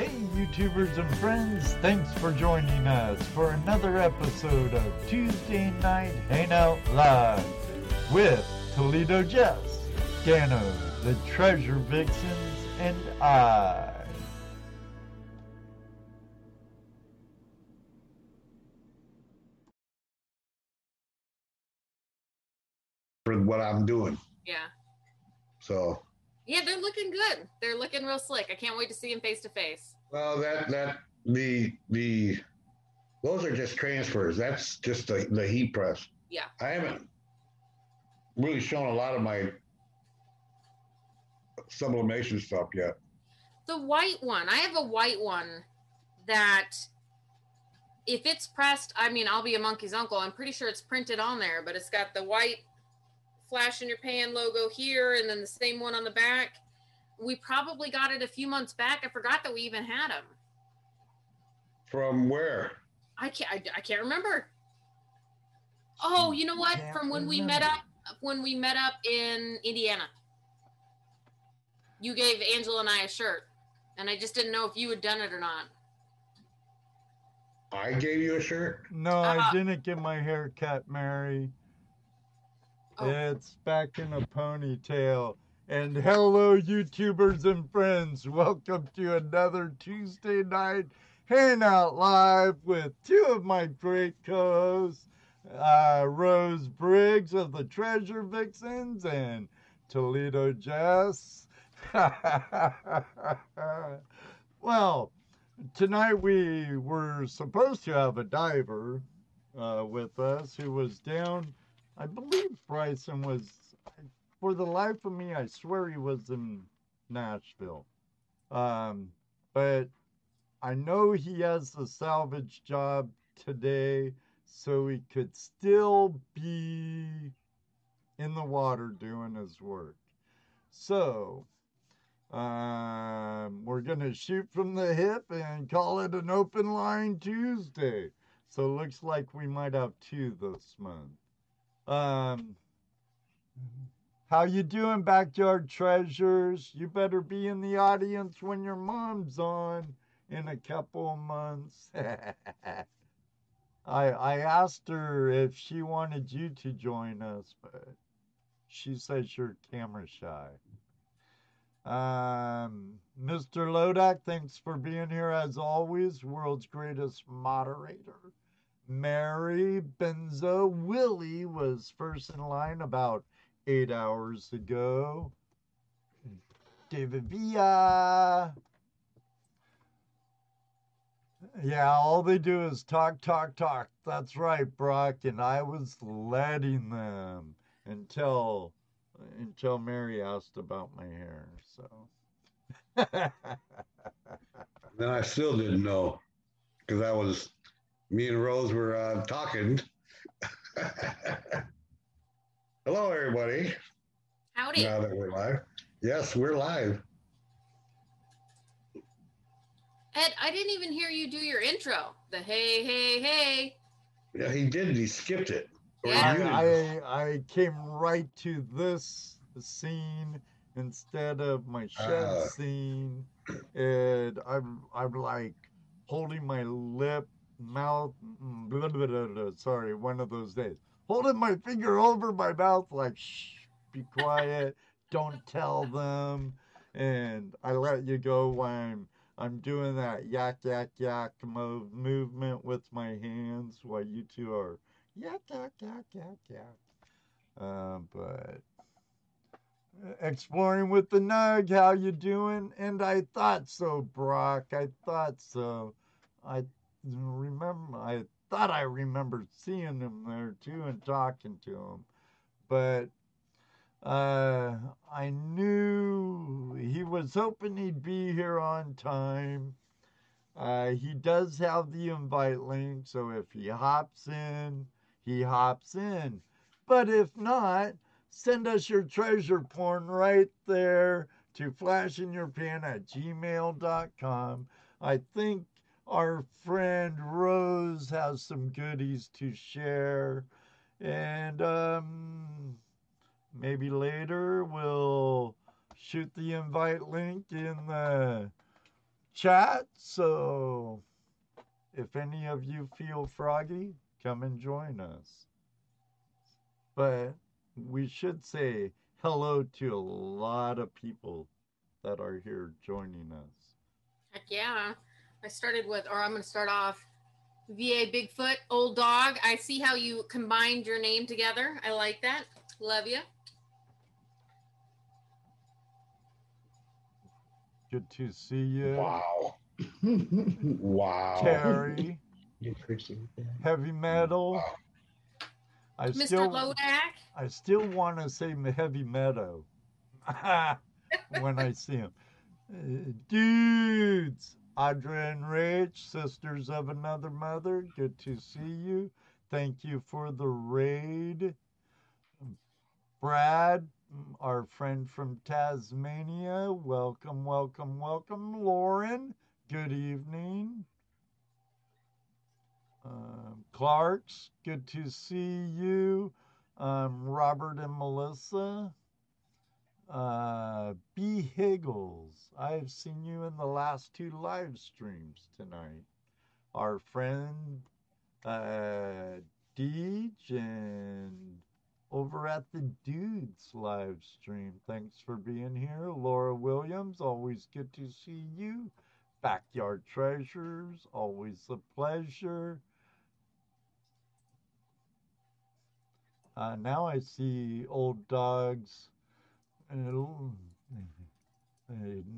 Hey, YouTubers and friends, thanks for joining us for another episode of Tuesday Night Hangout Live with Toledo Jess, Dano, the Treasure Vixens, and I. For what I'm doing. Yeah. So, Yeah, they're looking good. They're looking real slick. I can't wait to see them face to face. well, that, that, the, the, those are just transfers. That's just the, the heat press. Yeah. I haven't really shown a lot of my sublimation stuff yet. The white one, I have a white one that if it's pressed, I mean, I'll be a monkey's uncle. I'm pretty sure it's printed on there, but it's got the white flash in your pan logo here and then the same one on the back. We probably got it a few months back. I forgot that we even had them. From where? I can't. I, I can't remember. Oh, you know what? Can't From when we met up, when we met up in Indiana, you gave Angela and I a shirt, and I just didn't know if you had done it or not. I gave you a shirt? No, I Uh-huh. didn't get my hair cut, Mary. Oh. It's back in a ponytail. And hello, YouTubers and friends. Welcome to another Tuesday night Hangout Live with two of my great co hosts, uh, Rose Briggs of the Treasure Vixens and Toledo Jess. well, tonight we were supposed to have a diver uh, with us who was down. I believe Bryson was, for the life of me, I swear he was in Nashville. Um, but I know he has a salvage job today, so he could still be in the water doing his work. So, um, we're going to shoot from the hip and call it an open line Tuesday. So it looks like we might have two this month. Um, how you doing, backyard treasures? You better be in the audience when your mom's on in a couple months. I I asked her if she wanted you to join us, but she says you're camera shy. Um, Mr. Lodak, thanks for being here as always. World's greatest moderator. Mary Benzo Willie was first in line about eight hours ago. David Villa. Yeah, all they do is talk, talk, talk. That's right, Brock. And I was letting them until until Mary asked about my hair. So Then I still didn't know because I was, me and Rose were uh, talking. Hello, everybody. Howdy. Now that we're live. Yes, we're live. Ed, I didn't even hear you do your intro. The hey, hey, hey. Yeah, he did. He skipped it. He Yeah. muted it. I, I came right to this scene instead of my shed Ah. scene, and I'm I'm like holding my lip, mouth, mm, blah, blah, blah, sorry, one of those days, holding my finger over my mouth, like shh, be quiet, don't tell them, and I let you go when I'm I'm doing that yak yak yak move movement with my hands while you two are yak yak yak yak yak. Uh, but uh, exploring with the Nug, how you doing? And I thought so, Brock. I thought so. I remember. I thought I remembered seeing him there too and talking to him, but uh, I knew he was hoping he'd be here on time. Uh, he does have the invite link, so if he hops in, he hops in. But if not, send us your treasure porn right there to flashinyourpan at gmail.com. I think our friend Rose has some goodies to share. And um, maybe later we'll shoot the invite link in the chat. So if any of you feel froggy, come and join us. But we should say hello to a lot of people that are here joining us. Heck yeah. I started with, or I'm going to start off VA Bigfoot, Old Dog. I see how you combined your name together. I like that. Love you. Good to see you. Wow. wow. Terry, You appreciate that. heavy metal. I Mr. still, Lodak. I still want to say heavy meadow when I see him. Uh, dudes, Audra and Rich, sisters of another mother, good to see you. Thank you for the raid. Brad, our friend from Tasmania, welcome, welcome, welcome. Lauren, good evening. Um, Clarks, good to see you. Um, Robert and Melissa. Uh, B. Higgles, I've seen you in the last two live streams tonight. Our friend uh, Deej and over at the Dudes live stream. Thanks for being here. Laura Williams, always good to see you. Backyard Treasures, always a pleasure. Uh, now I see old dogs. Uh,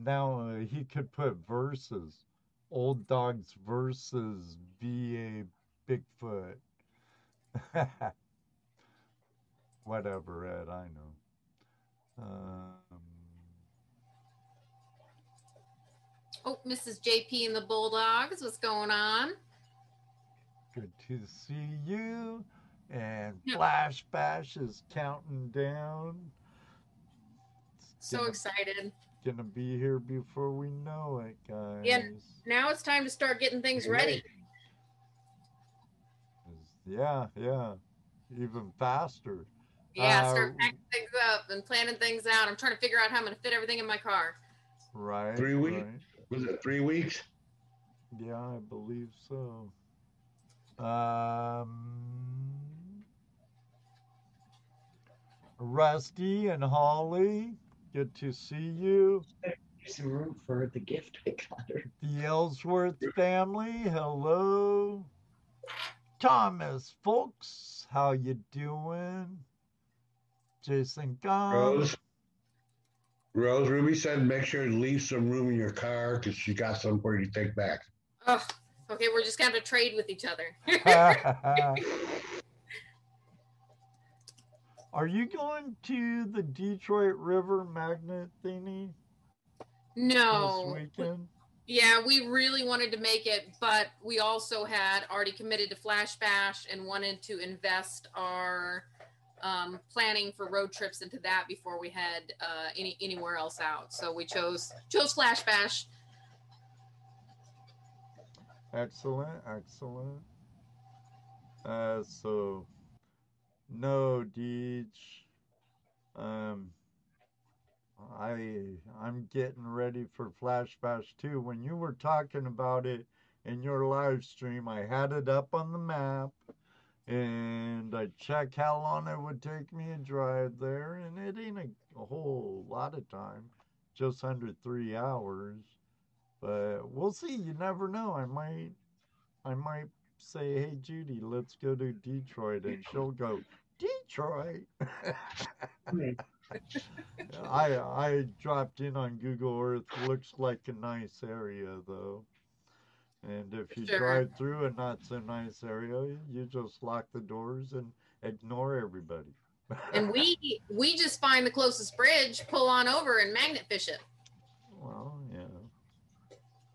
now uh, he could put verses. Old dogs versus VA Bigfoot. Whatever, Ed, I know. Um, Oh, Mrs. JP and the Bulldogs. What's going on? Good to see you. And Flash Bash is counting down. It's So gonna, excited. gonna be here before we know it, guys. Yeah. Now it's time to start getting things ready. Yeah, yeah. Even faster. Yeah, Uh, start packing things up and planning things out. I'm trying to figure out how I'm going to fit everything in my car. Right. Three weeks? right. Was it three weeks? Yeah, I believe so. Um, Rusty and Holly, good to see you. There's some room for the gift I got her. The Ellsworth family, hello. Thomas, folks, how you doing? Jason Gong. Rose. Rose Ruby said make sure to leave some room in your car because she got some for you to take back. Oh, okay. We're just going to trade with each other. Are you going to the Detroit River Magnet thingy no. this weekend? Yeah, we really wanted to make it, but we also had already committed to Flash Bash and wanted to invest our um, planning for road trips into that before we head uh, any anywhere else out. So we chose chose Flash Bash. Excellent, excellent. Uh, so no Deej. Um, I I'm getting ready for Flash Bash too. When you were talking about it in your live stream, I had it up on the map, and I checked how long it would take me to drive there, and it ain't a, a whole lot of time, just under three hours. But we'll see. You never know. I might, I might say, "Hey Judy, let's go to Detroit," and she'll go, "Detroit." I I dropped in on Google Earth. Looks like a nice area though. And if you Sure. drive through a not so nice area, you just lock the doors and ignore everybody. And we we just find the closest bridge, pull on over, and magnet fish it. well, yeah.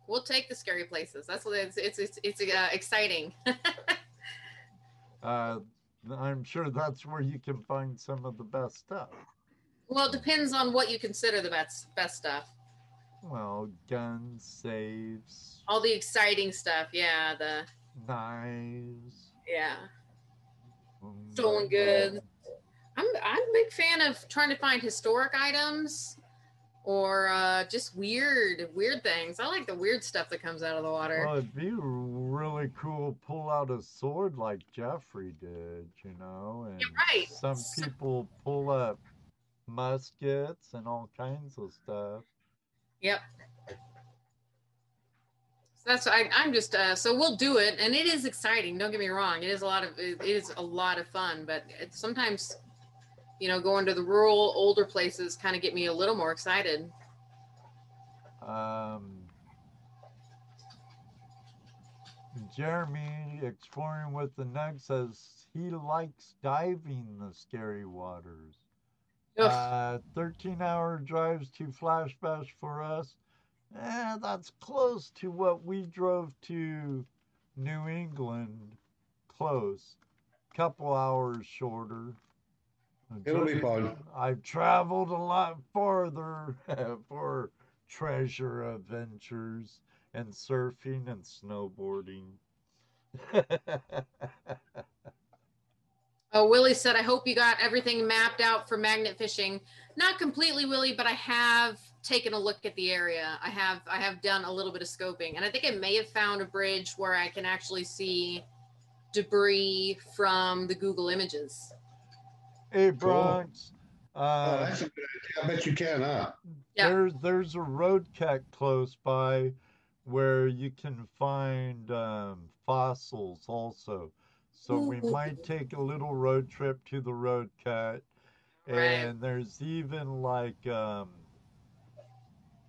We'll take the scary places. That's what it's it's it's, it's uh, exciting. Uh, I'm sure that's where you can find some of the best stuff. well, it depends on what you consider the best best stuff. Well, guns, safes, All the exciting stuff. Yeah, the knives, yeah. mm, Stolen goods. I'm I'm a big fan of trying to find historic items or uh, just weird, weird things. I like the weird stuff that comes out of the water. Well, it'd be really cool to pull out a sword like Jeffrey did, you know, and right. some So- people pull up muskets and all kinds of stuff. Yep. So that's I, I'm just uh, so we'll do it, and it is exciting. Don't get me wrong; it is a lot of it is a lot of fun. But sometimes, you know, going to the rural, older places kind of get me a little more excited. Um, Jeremy, exploring with the Nug, says he likes diving the scary waters. Uh, 13 hour drives to Flash Bash for us. Eh, that's close to what we drove to New England. Close. Couple hours shorter. It'll be fun. I've traveled a lot farther for treasure adventures and surfing and snowboarding. Oh, Willie said, I hope you got everything mapped out for magnet fishing. Not completely, Willie, but I have taken a look at the area. I have I have done a little bit of scoping, and I think I may have found a bridge where I can actually see debris from the Google images. Hey, Bronx. Oh, Uh, that's a good idea. I bet you can, huh? Yeah. There's there's a road cut close by where you can find um, fossils also. So we might take a little road trip to the road cut. Right. And there's even like um,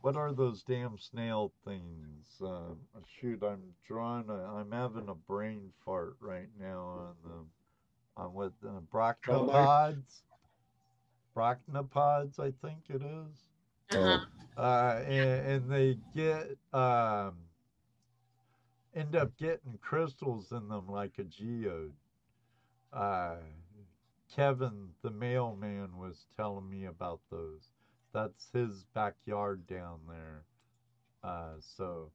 what are those damn snail things? Um, shoot, I'm drawing. A, I'm having a brain fart right now on the on what uh, brachiopods. Brachiopods, I think it is Uh-huh. uh, and, and they get um, end up getting crystals in them like a geode. Uh, Kevin, the mailman, was telling me about those. That's his backyard down there. Uh, so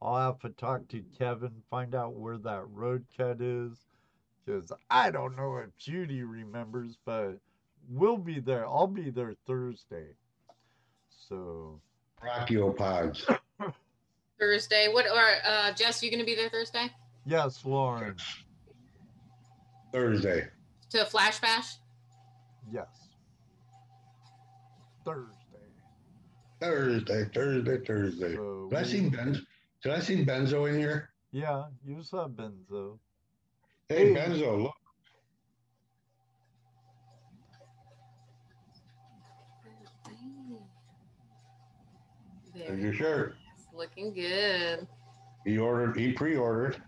I'll have to talk to Kevin, find out where that road cut is, because I don't know if Judy remembers, but we'll be there. I'll be there Thursday. So Brachiopods. Thursday. What are uh Jess, you gonna be there Thursday? yes, Lauren. Thursday. To Flash Bash? Yes. Thursday. Thursday, Thursday, Thursday. So Did I we- see Benz? Did I see Benzo in here? Yeah, you saw Benzo. Hey, Hey. Benzo, look. There. There's your shirt. It's looking good. He ordered. He pre-ordered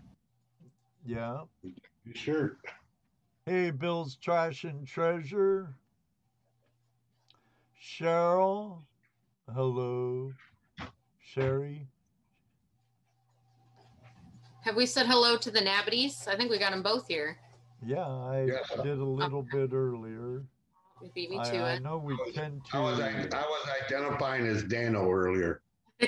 Yeah. your shirt. Hey, Bill's Trash and Treasure. Cheryl. Hello. Sherry. Have we said hello to the Nabbities? I think we got them both here. Yeah, I Yeah. did a little bit earlier. You beat me I, to I it. know we tend I was, I to. was identifying as Dano earlier.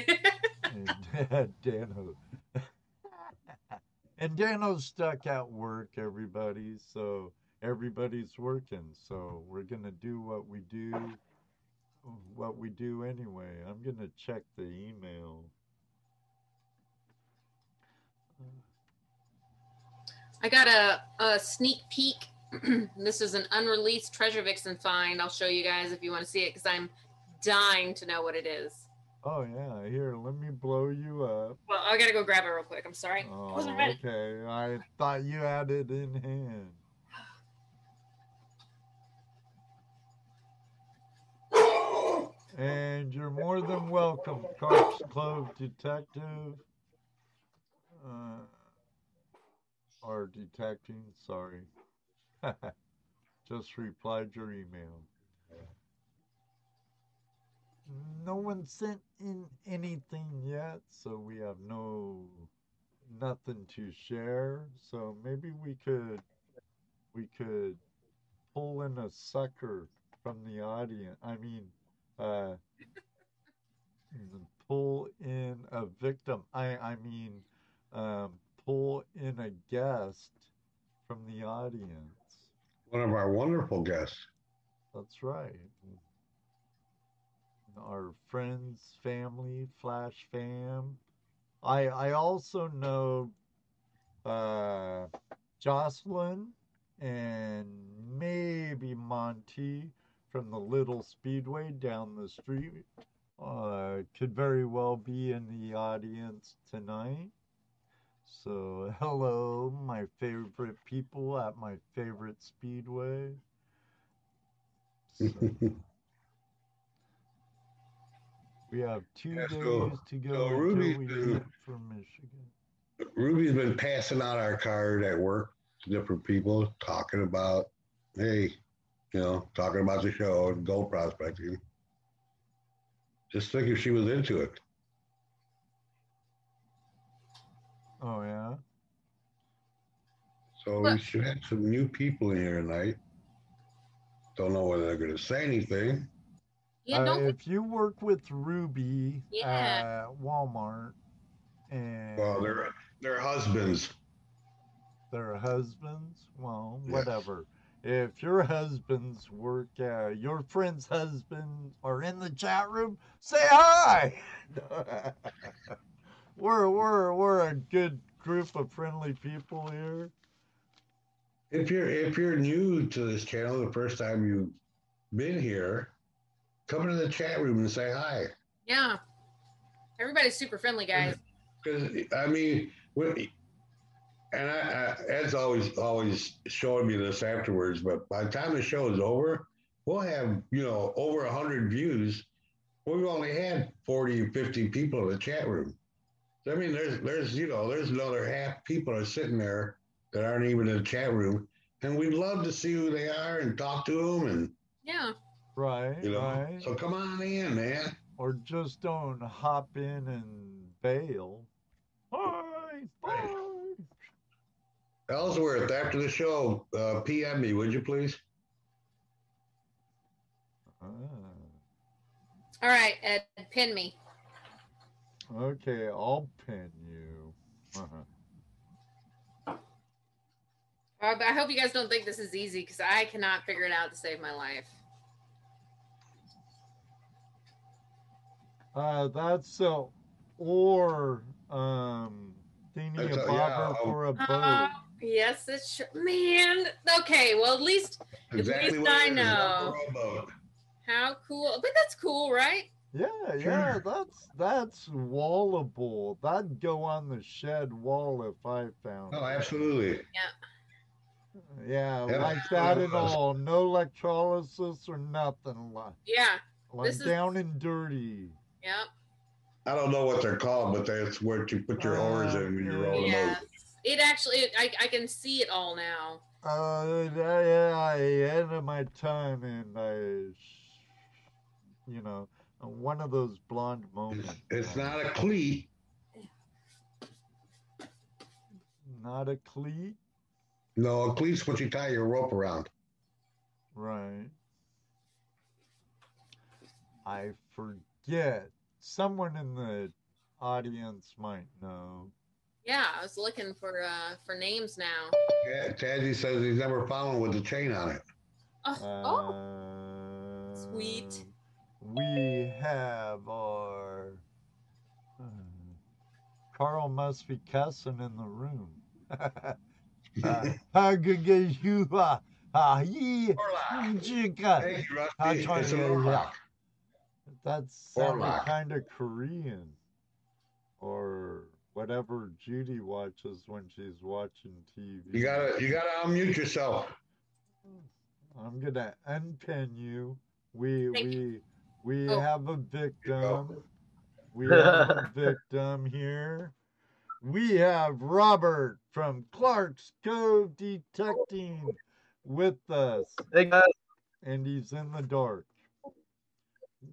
Dano. and Dano's stuck at work, everybody. So everybody's working. So we're gonna do what we do, what we do anyway. I'm gonna check the email. I got a, a sneak peek. this is an unreleased Treasure Vixen find. I'll show you guys if you want to see it because I'm dying to know what it is. Oh yeah, here, let me blow you up. Well, I gotta go grab it real quick. I'm sorry. Oh, Wasn't ready. okay. I thought you had it in hand. And you're more than welcome, Clark's Cove Detective. Uh, or detecting, sorry. Just replied your email. No one sent in anything yet, so we have no nothing to share. So maybe we could we could pull in a sucker from the audience. I mean, uh, pull in a victim. I I mean, um, pull in a guest from the audience. One of our wonderful guests. That's right. our friends, family, Flash fam. I I also know uh, Jocelyn and maybe Monty from the Little Speedway down the street. Uh, could very well be in the audience tonight. So, hello, my favorite people at my favorite speedway. So, we have two Yeah, days so- to go so until we uh, been- leave for Michigan. Ruby's been passing out our card at work to different people, talking about, hey, you know, talking about the show and gold prospecting. Just think if she was into it. Oh yeah. So Well- we should have some new people in here tonight. Don't know whether they're going to say anything. Yeah, Uh, if you work with Ruby Yeah. at Walmart and Well, they're they're husbands. their husbands, well, Yes. whatever. If your husbands work, uh, your friend's husband are in the chat room, say hi. we're we're we're a good group of friendly people here. If you're if you're new to this channel, the first time you've been here, come into the chat room and say hi. yeah. Everybody's super friendly, guys. Because I mean, when, and I, I, Ed's always always showing me this afterwards. But by the time the show is over, we'll have you know over hundred views. We've only had 40, 50 people in the chat room. So, I mean, there's there's you know there's another half people are sitting there that aren't even in the chat room, and we'd love to see who they are and talk to them, and Yeah. Right, you know. right. So come on in, man. or just don't hop in and bail. Hi, bye. Ellsworth, after the show, uh, PM me, would you please? Ah, All right, Ed, pin me. Okay, I'll pin you. Uh-huh. Uh, I hope you guys don't think this is easy because I cannot figure it out to save my life. Uh, that's so, or um, thingy That's a a- bobber yeah, for a boat. Uh, yes, it's true. Man, okay. Well, at least Exactly least I know. a rowboat. how cool. But that's cool, right? Yeah, yeah, that's that's wallable. That'd go on the shed wall if I found Oh, it. absolutely. Yeah, Yeah, like that at all. No electrolysis or nothing. Like, Yeah. like This is- down and dirty. Yep. I don't know what they're called, but that's where you put your oars in when you roll the Yes. boat. It actually, I, I can see it all now. Uh, yeah, I ended my time and I, you know, one of those blonde moments. It's, it's not a cleat. Not a cleat, No, a cleat's what you tie your rope around. right? I forget. Someone in the audience might know. Yeah, I was looking for uh for names now. Yeah, Tazzy says he's never found one with a chain on it. Oh, oh. Uh, Sweet. We have our uh, Carl must be cussing in the room. Uh, How good is you? uh, yeah, Thank you, I'll Rusty. try It's to an get it Orlock. That sounded kind of Korean, or whatever Judy watches when she's watching TV. You gotta, you gotta unmute yourself. I'm gonna unpin you. We Thank we we Oh. have a victim. We have a victim here. We have Robert from Clark's Cove Detecting with us, Hey guys, and he's in the dark.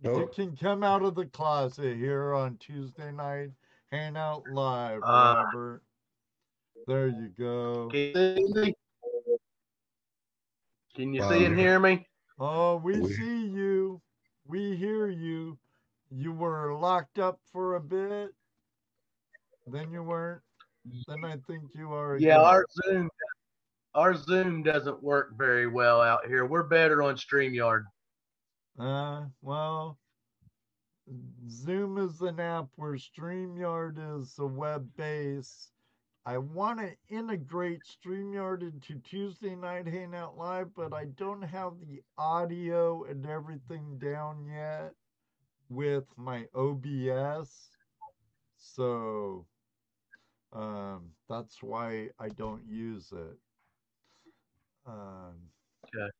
You Oh. can come out of the closet here on Tuesday night, hang out live, Uh. Robert. There you go. can you see me? Can you Wow. see and hear me? Oh, we We- see you. We hear you. You were locked up for a bit. Then you weren't. Then I think you are. Yeah, again. our Zoom our Zoom doesn't work very well out here. We're better on StreamYard. Uh, well, Zoom is an app where StreamYard is a web base. I want to integrate StreamYard into Tuesday Night Hangout Live, but I don't have the audio and everything down yet with my OBS. So um, that's why I don't use it. Um, Okay.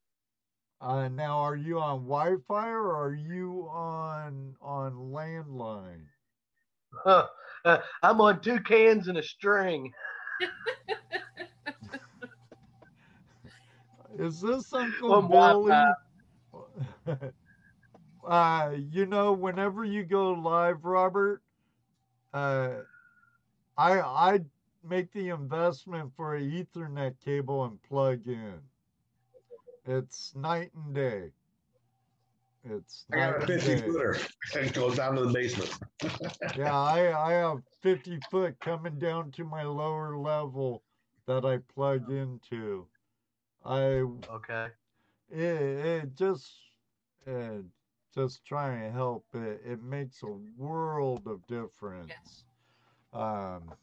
uh, now, are you on Wi-Fi or are you on on landline? Huh. Uh, I'm on two cans and a string. Is this Uncle On Billy? Uh, you know, whenever you go live, Robert, uh, I I make the investment for a Ethernet cable and plug in. It's night and day. It's I got a 50 day. footer. It goes down to the basement. Yeah, I I have 50 foot coming down to my lower level that I plug into. I Okay. it, it just uh, just trying to help it it makes a world of difference Yes. um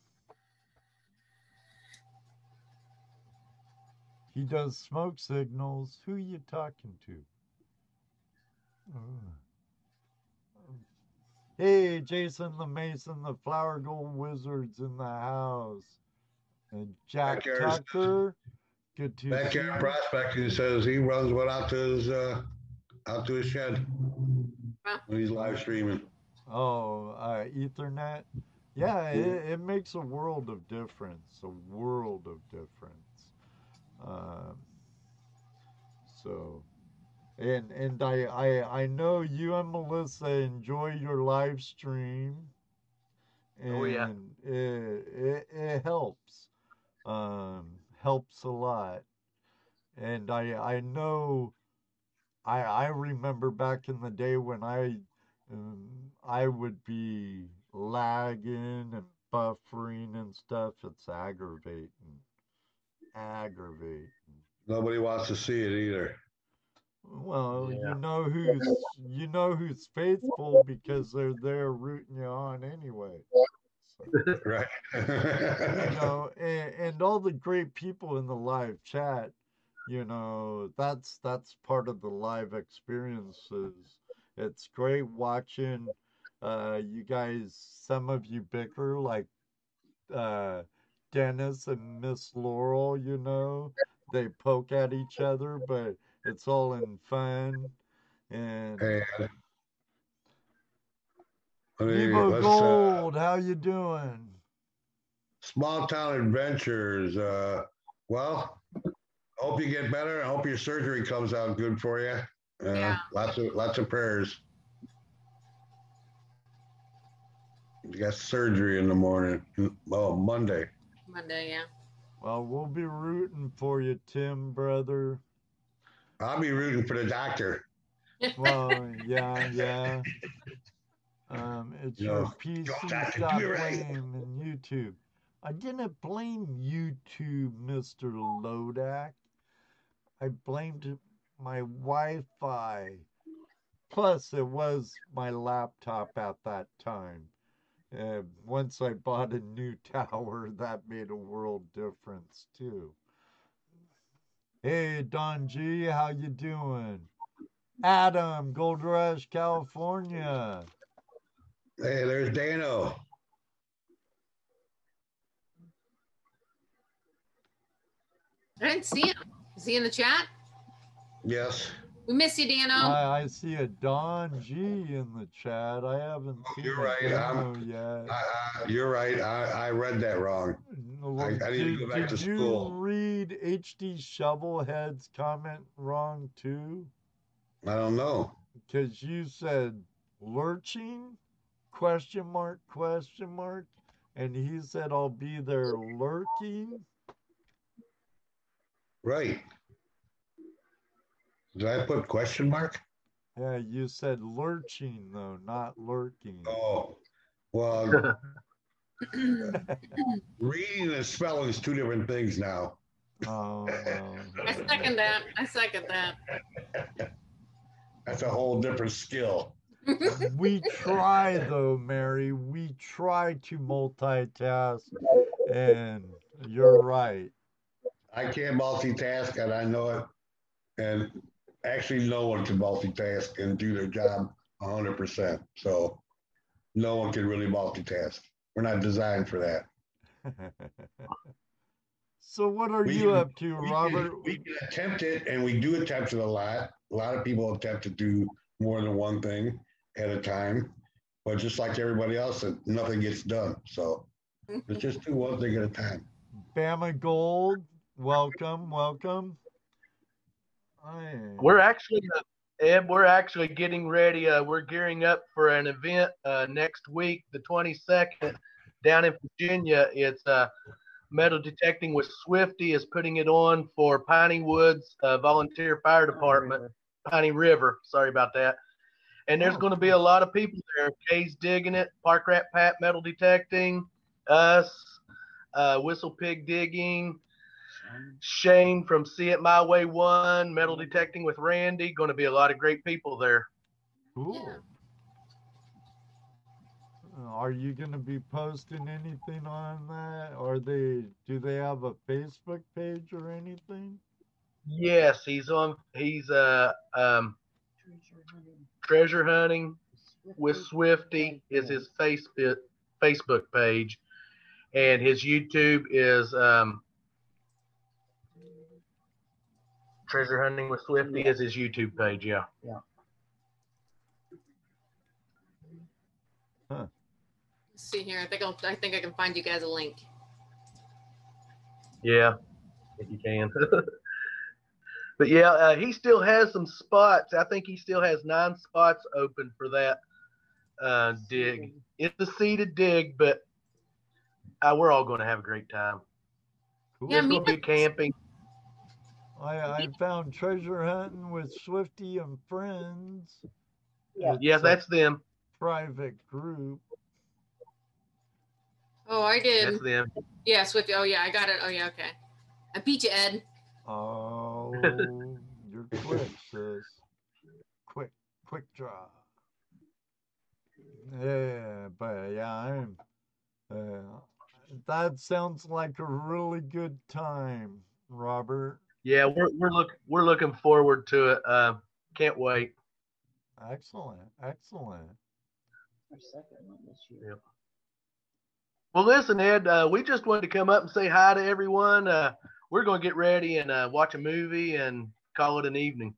he does smoke signals who you talking to. Hey jason the mason the flour gold wizards in the house and jack Backyard's- tucker good to see Backyard you. prospecting says he runs one out to his uh, out to his shed when he's live streaming. Oh, uh, Ethernet. Yeah, it, it makes a world of difference. A world of difference. Um, so, and and I, I I know you and Melissa enjoy your live stream. And Oh, yeah. It, it it helps. Um, helps a lot. And I I know. I I remember back in the day when I um, I would be lagging and buffering and stuff. It's aggravating. Aggravating. Nobody wants to see it either. Well, Yeah. you know who's you know who's faithful because they're there rooting you on anyway. So, Right. you know, and, and all the great people in the live chat, you know, that's that's part of the live experiences. It's great watching uh you guys some of you bicker like uh Dennis and Miss Laurel, you know. They poke at each other, but it's all in fun. And and I mean, Evo let's, uh, Gold, how you doing? small town adventures. Uh, well, hope you get better. I hope your surgery comes out good for you. Uh, Yeah. Lots of lots of prayers. You got surgery in the morning. Oh, Monday. Monday, yeah. Well, we'll be rooting for you, Tim, brother. I'll be rooting for the doctor. Well, yeah, yeah. Um, it's You your PC stop right. blame and YouTube. I didn't blame YouTube, Mr. Lodak. I blamed my Wi-Fi. Plus, it was my laptop at that time. Uh, once I bought a new tower, that made a world difference too. Hey, Don G, how you doing? Adam, Gold Rush, California. Hey, there's Dano. I didn't see him. Is he in the chat? Yes. We miss you, Dano. I, I see a Don G in the chat. I haven't Oh, seen you're right, demo I'm- yet. I, I, you're right. I, I read that wrong. No, I- I need to did, go back did to you school. read HD Shovelhead's comment wrong too? I don't know. Because you said lurching? Question mark, question mark. And he said, I'll be there lurking. Right. Did I put question mark? Yeah, you said lurching though, not lurking. Oh, well, reading and spelling is two different things now. Oh, I second that. I second that. That's a whole different skill. we try though, Mary. We try to multitask, and you're right. I can't multitask, and I know it. And actually, no one can multitask and do their job 100%. So, no one can really multitask. We're not designed for that. so, what are We you can- up to, We Robert? Can, we can attempt it, and we do attempt it a lot. A lot of people attempt to do more than one thing at a time, but just like everybody else, nothing gets done. So it's just do one thing at a time. Bama Gold, welcome, welcome. We're actually, uh, Ed, we're actually getting ready. Uh, we're gearing up for an event uh, next week, the 22nd, down in Virginia. It's uh, metal detecting with Swifty is putting it on for Piney Woods uh, Volunteer Fire Department, Piney River. Sorry about that. And there's going to be a lot of people there. Kay's digging it, Park Rat Pat metal detecting, us, uh, Whistle Pig digging. Shane from See It My Way One, metal detecting with Randy. Going to be a lot of great people there. cool. Yeah. Are you going to be posting anything on that? Or they do they have a Facebook page or anything? Yes, he's on. He's uh um treasure hunting with Swifty is his Facebook Facebook page, and his YouTube is um treasure hunting with Swifty is his YouTube page. Yeah. Let's see here. I think I'll, I think I can find you guys a link. Yeah, if you can. but yeah, uh, he still has some spots. I think he still has nine spots open for that uh, dig. It's a seated dig, but uh, we're all going to have a great time. Yeah, There's going to be camping. I, I found treasure hunting with Swifty and friends. Yeah. It's Yeah, that's them. private group. Oh, I did. That's them. Yeah, Swifty. Oh, yeah, I got it. Oh, yeah, okay. I beat you, Ed. Oh, you're quick, sis. Quick, quick draw. Yeah, but yeah, I'm. Uh, that sounds like a really good time, Robert. Yeah, we're we're look we're looking forward to it. Uh, can't wait. Excellent, excellent. Our second one this year. Well, listen, Ed, uh, we just wanted to come up and say hi to everyone. Uh, we're going to get ready and uh, watch a movie and call it an evening.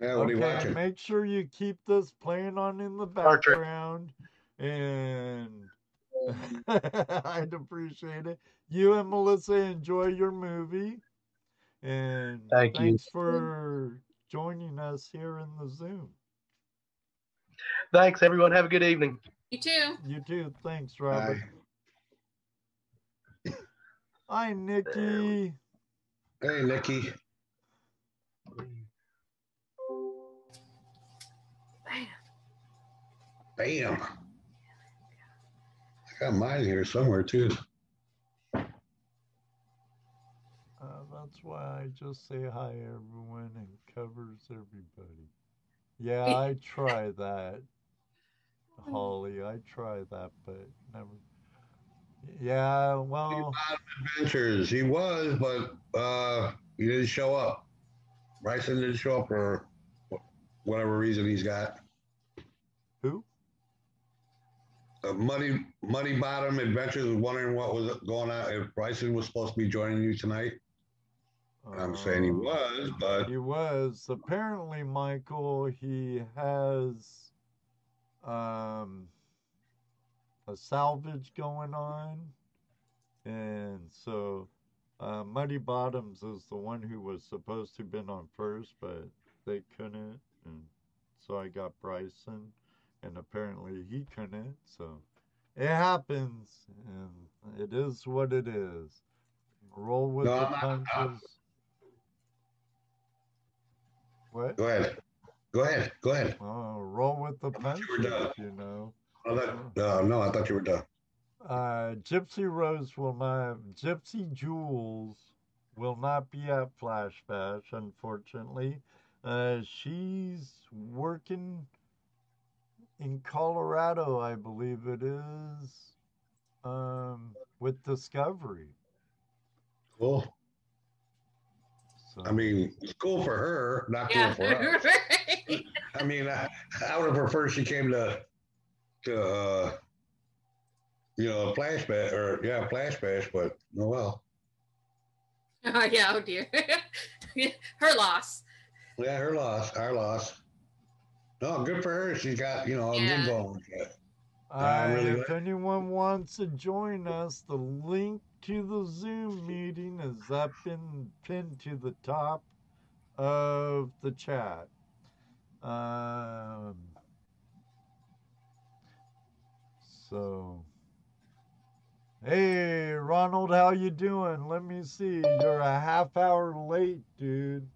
Yeah, what are you okay, make sure you keep this playing on in the background, and I'd appreciate it. You and Melissa enjoy your movie, and Thank you. for joining us here in the Zoom. Thanks, everyone. Have a good evening. You too. You too. Thanks, Bye. Robert. Hi, Nikki. Hey, Nikki. Bam. Bam. I got mine here somewhere too. Uh, that's why I just say hi, everyone, and covers everybody. Yeah, I try that, Holly. I try that, but never. Yeah, well, Bottom Adventures. He was, but uh, he didn't show up. Bryson didn't show up for whatever reason he's got. who? Uh, Muddy Muddy Bottom Adventures was wondering what was going on. If Bryson was supposed to be joining you tonight, I'm saying he Uh, was, but He was. Apparently, Michael, he has um, a salvage going on. And so uh, Muddy Bottoms is the one who was supposed to have been on first, but they couldn't. And so I got Bryson, and apparently he couldn't. So it happens, and it is what it is. Roll with No, the I'm not- I'm- punches. What? go ahead. Go ahead. Go ahead. Oh, roll with the thought you were punches, done. you know. Oh, that, no, no, I thought you were done. Uh, Gypsy Rose will not, Gypsy Jules will not be at Flash Bash, unfortunately. Uh, she's working in Colorado, I believe it is, um, with Discovery. Cool. So, I mean, it's cool for her, not cool Yeah. for us. I mean, I, I would have preferred she came to, to, uh, you know, a flash bash or yeah, flash bash, but oh well. oh yeah, oh dear. Her loss. Yeah, her loss, our loss. No, good for her. She's got, you know, a Yeah. good bone. Yeah. I, really if anyone wants to join us, the link to the Zoom meeting is up in pinned to the top of the chat. Um, so, hey Ronald, how you doing? Let me see. You're a half hour late, dude.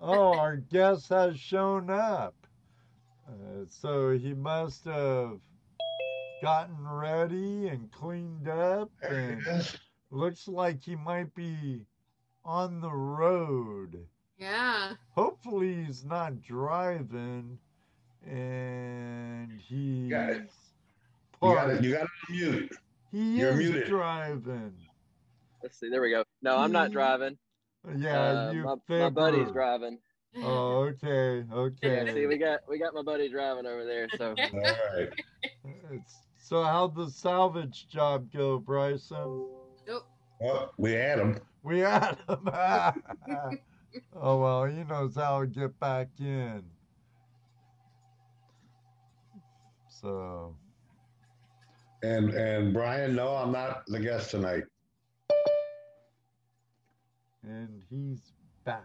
Oh, our guest has shown up. Uh, so he must have gotten ready and cleaned up and looks like he might be on the road. Yeah. Hopefully he's not driving and he's got it. You got parked. it. You got it mute. He You're is muted. driving. Let's see. There we go. No, I'm not driving. Yeah, Uh, you my, my buddy's driving. Oh, okay, okay. Yeah, see, we got we got my buddy driving over there. So All right. It's, so how'd the salvage job go, Bryson? Nope. Well, we had him. We had him. oh well, he knows how to get back in. So And and Brian, no, I'm not the guest tonight. and he's back.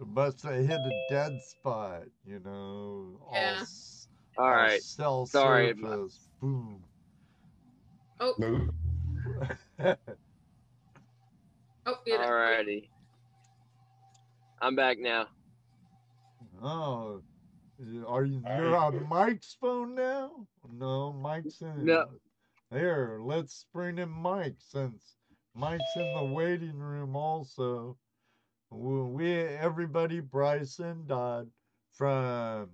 It must have hit a dead spot, you know. all Yeah. s- all right. Cell Sorry. surface. Boom. Oh. No. Oh, yeah. All righty. I'm back now. oh, are you? All You're right. on Mike's phone now? No, Mike's in. No. there. let's bring in Mike since Mike's in the waiting room also. We, we everybody, Bryson Dodd from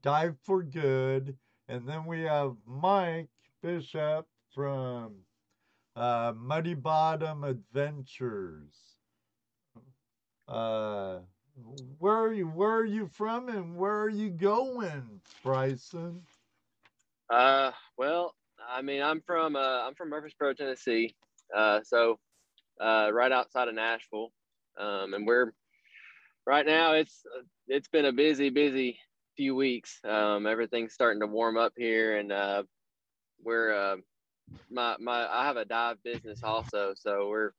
Dive for Good, and then we have Mike Bishop from uh, Muddy Bottom Adventures. Uh, where are you? Where are you from, and where are you going, Bryson? Uh, well, I mean, I'm from uh, I'm from Murfreesboro, Tennessee. Uh, so uh, right outside of Nashville, um, and we're right now. It's it's been a busy, busy few weeks. Um, everything's starting to warm up here, and uh, we're uh, my my I have a dive business also, so we're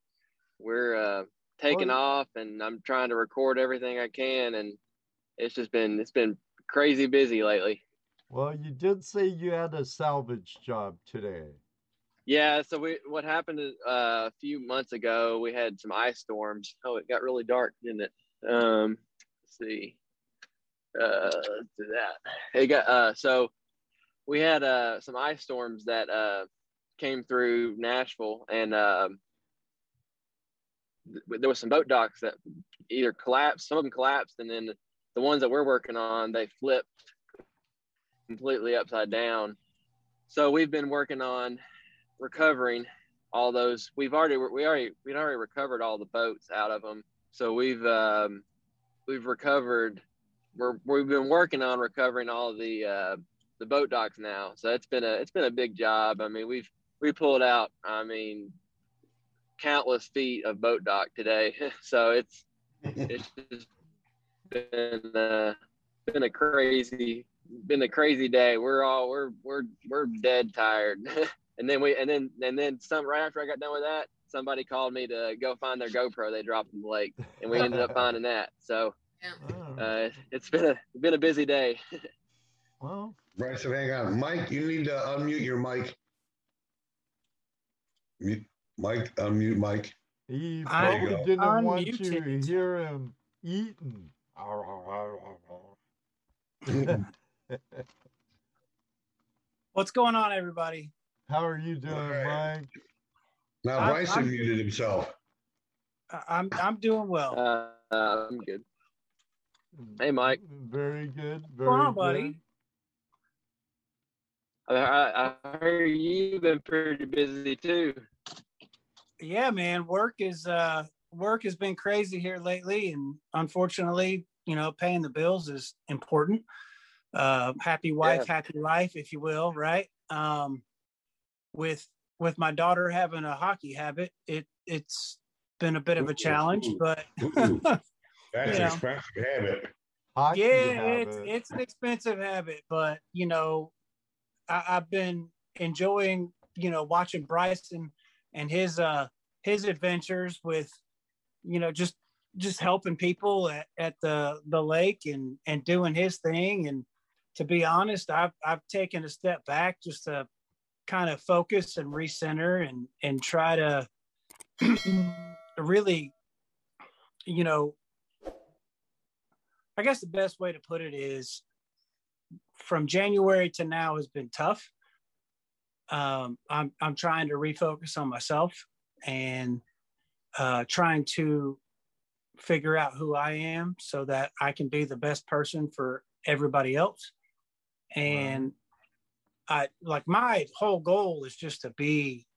we're uh, taking Oh. off, and I'm trying to record everything I can, and it's just been it's been crazy busy lately. Well, you did say you had a salvage job today. Yeah, so we what happened uh, a few months ago we had some ice storms. Oh, it got really dark, didn't it? Um, let's see. Uh, let's do that. It got uh, so we had uh some ice storms that uh came through Nashville, and um, th- there was some boat docks that either collapsed. Some of them collapsed, and then the ones that we're working on they flipped completely upside down. So we've been working on recovering all those. We've already we already we'd already recovered all the boats out of them. So we've um, we've recovered. We're we've been working on recovering all the uh, the boat docks now. So it's been a it's been a big job. I mean we've we pulled out. I mean countless feet of boat dock today. so it's it's just been uh, been a crazy been a crazy day. We're all we're we're we're dead tired. and then we and then and then some right after I got done with that, somebody called me to go find their GoPro they dropped in the lake, and we ended up finding that. So Oh, uh, it's been a been a busy day. well, Bryson, hang on. Mike, you need to unmute your mic. Mute, Mike, unmute Mike. he I probably go. didn't want you to Unmuted. hear him eating. What's going on, everybody? How are you doing, Alright. Mike? Now I'm- Bryson I'm- muted himself. I- I'm I'm doing well. Uh, uh, I'm good. Hey, Mike. Very good. What's Very going on, good. buddy? I, I, I heard you've been pretty busy too. Yeah, man. Work is uh work has been crazy here lately, and unfortunately, you know, paying the bills is important. Uh, happy wife, Yeah. happy life, if you will, right? Um, with with my daughter having a hockey habit, it it's been a bit of a challenge, but Ooh, that's an expensive habit. Hockey yeah, it's it's an expensive habit, but you know, I, I've been enjoying you know watching Bryson and his uh his adventures with you know just just helping people at, at the the lake and and doing his thing. And to be honest i've i've taken a step back just to kind of focus and recenter and and try to really you know i guess the best way to put it is from january to now has been tough um, I'm, I'm trying to refocus on myself and uh, trying to figure out who I am so that I can be the best person for everybody else. And I like my whole goal is just to be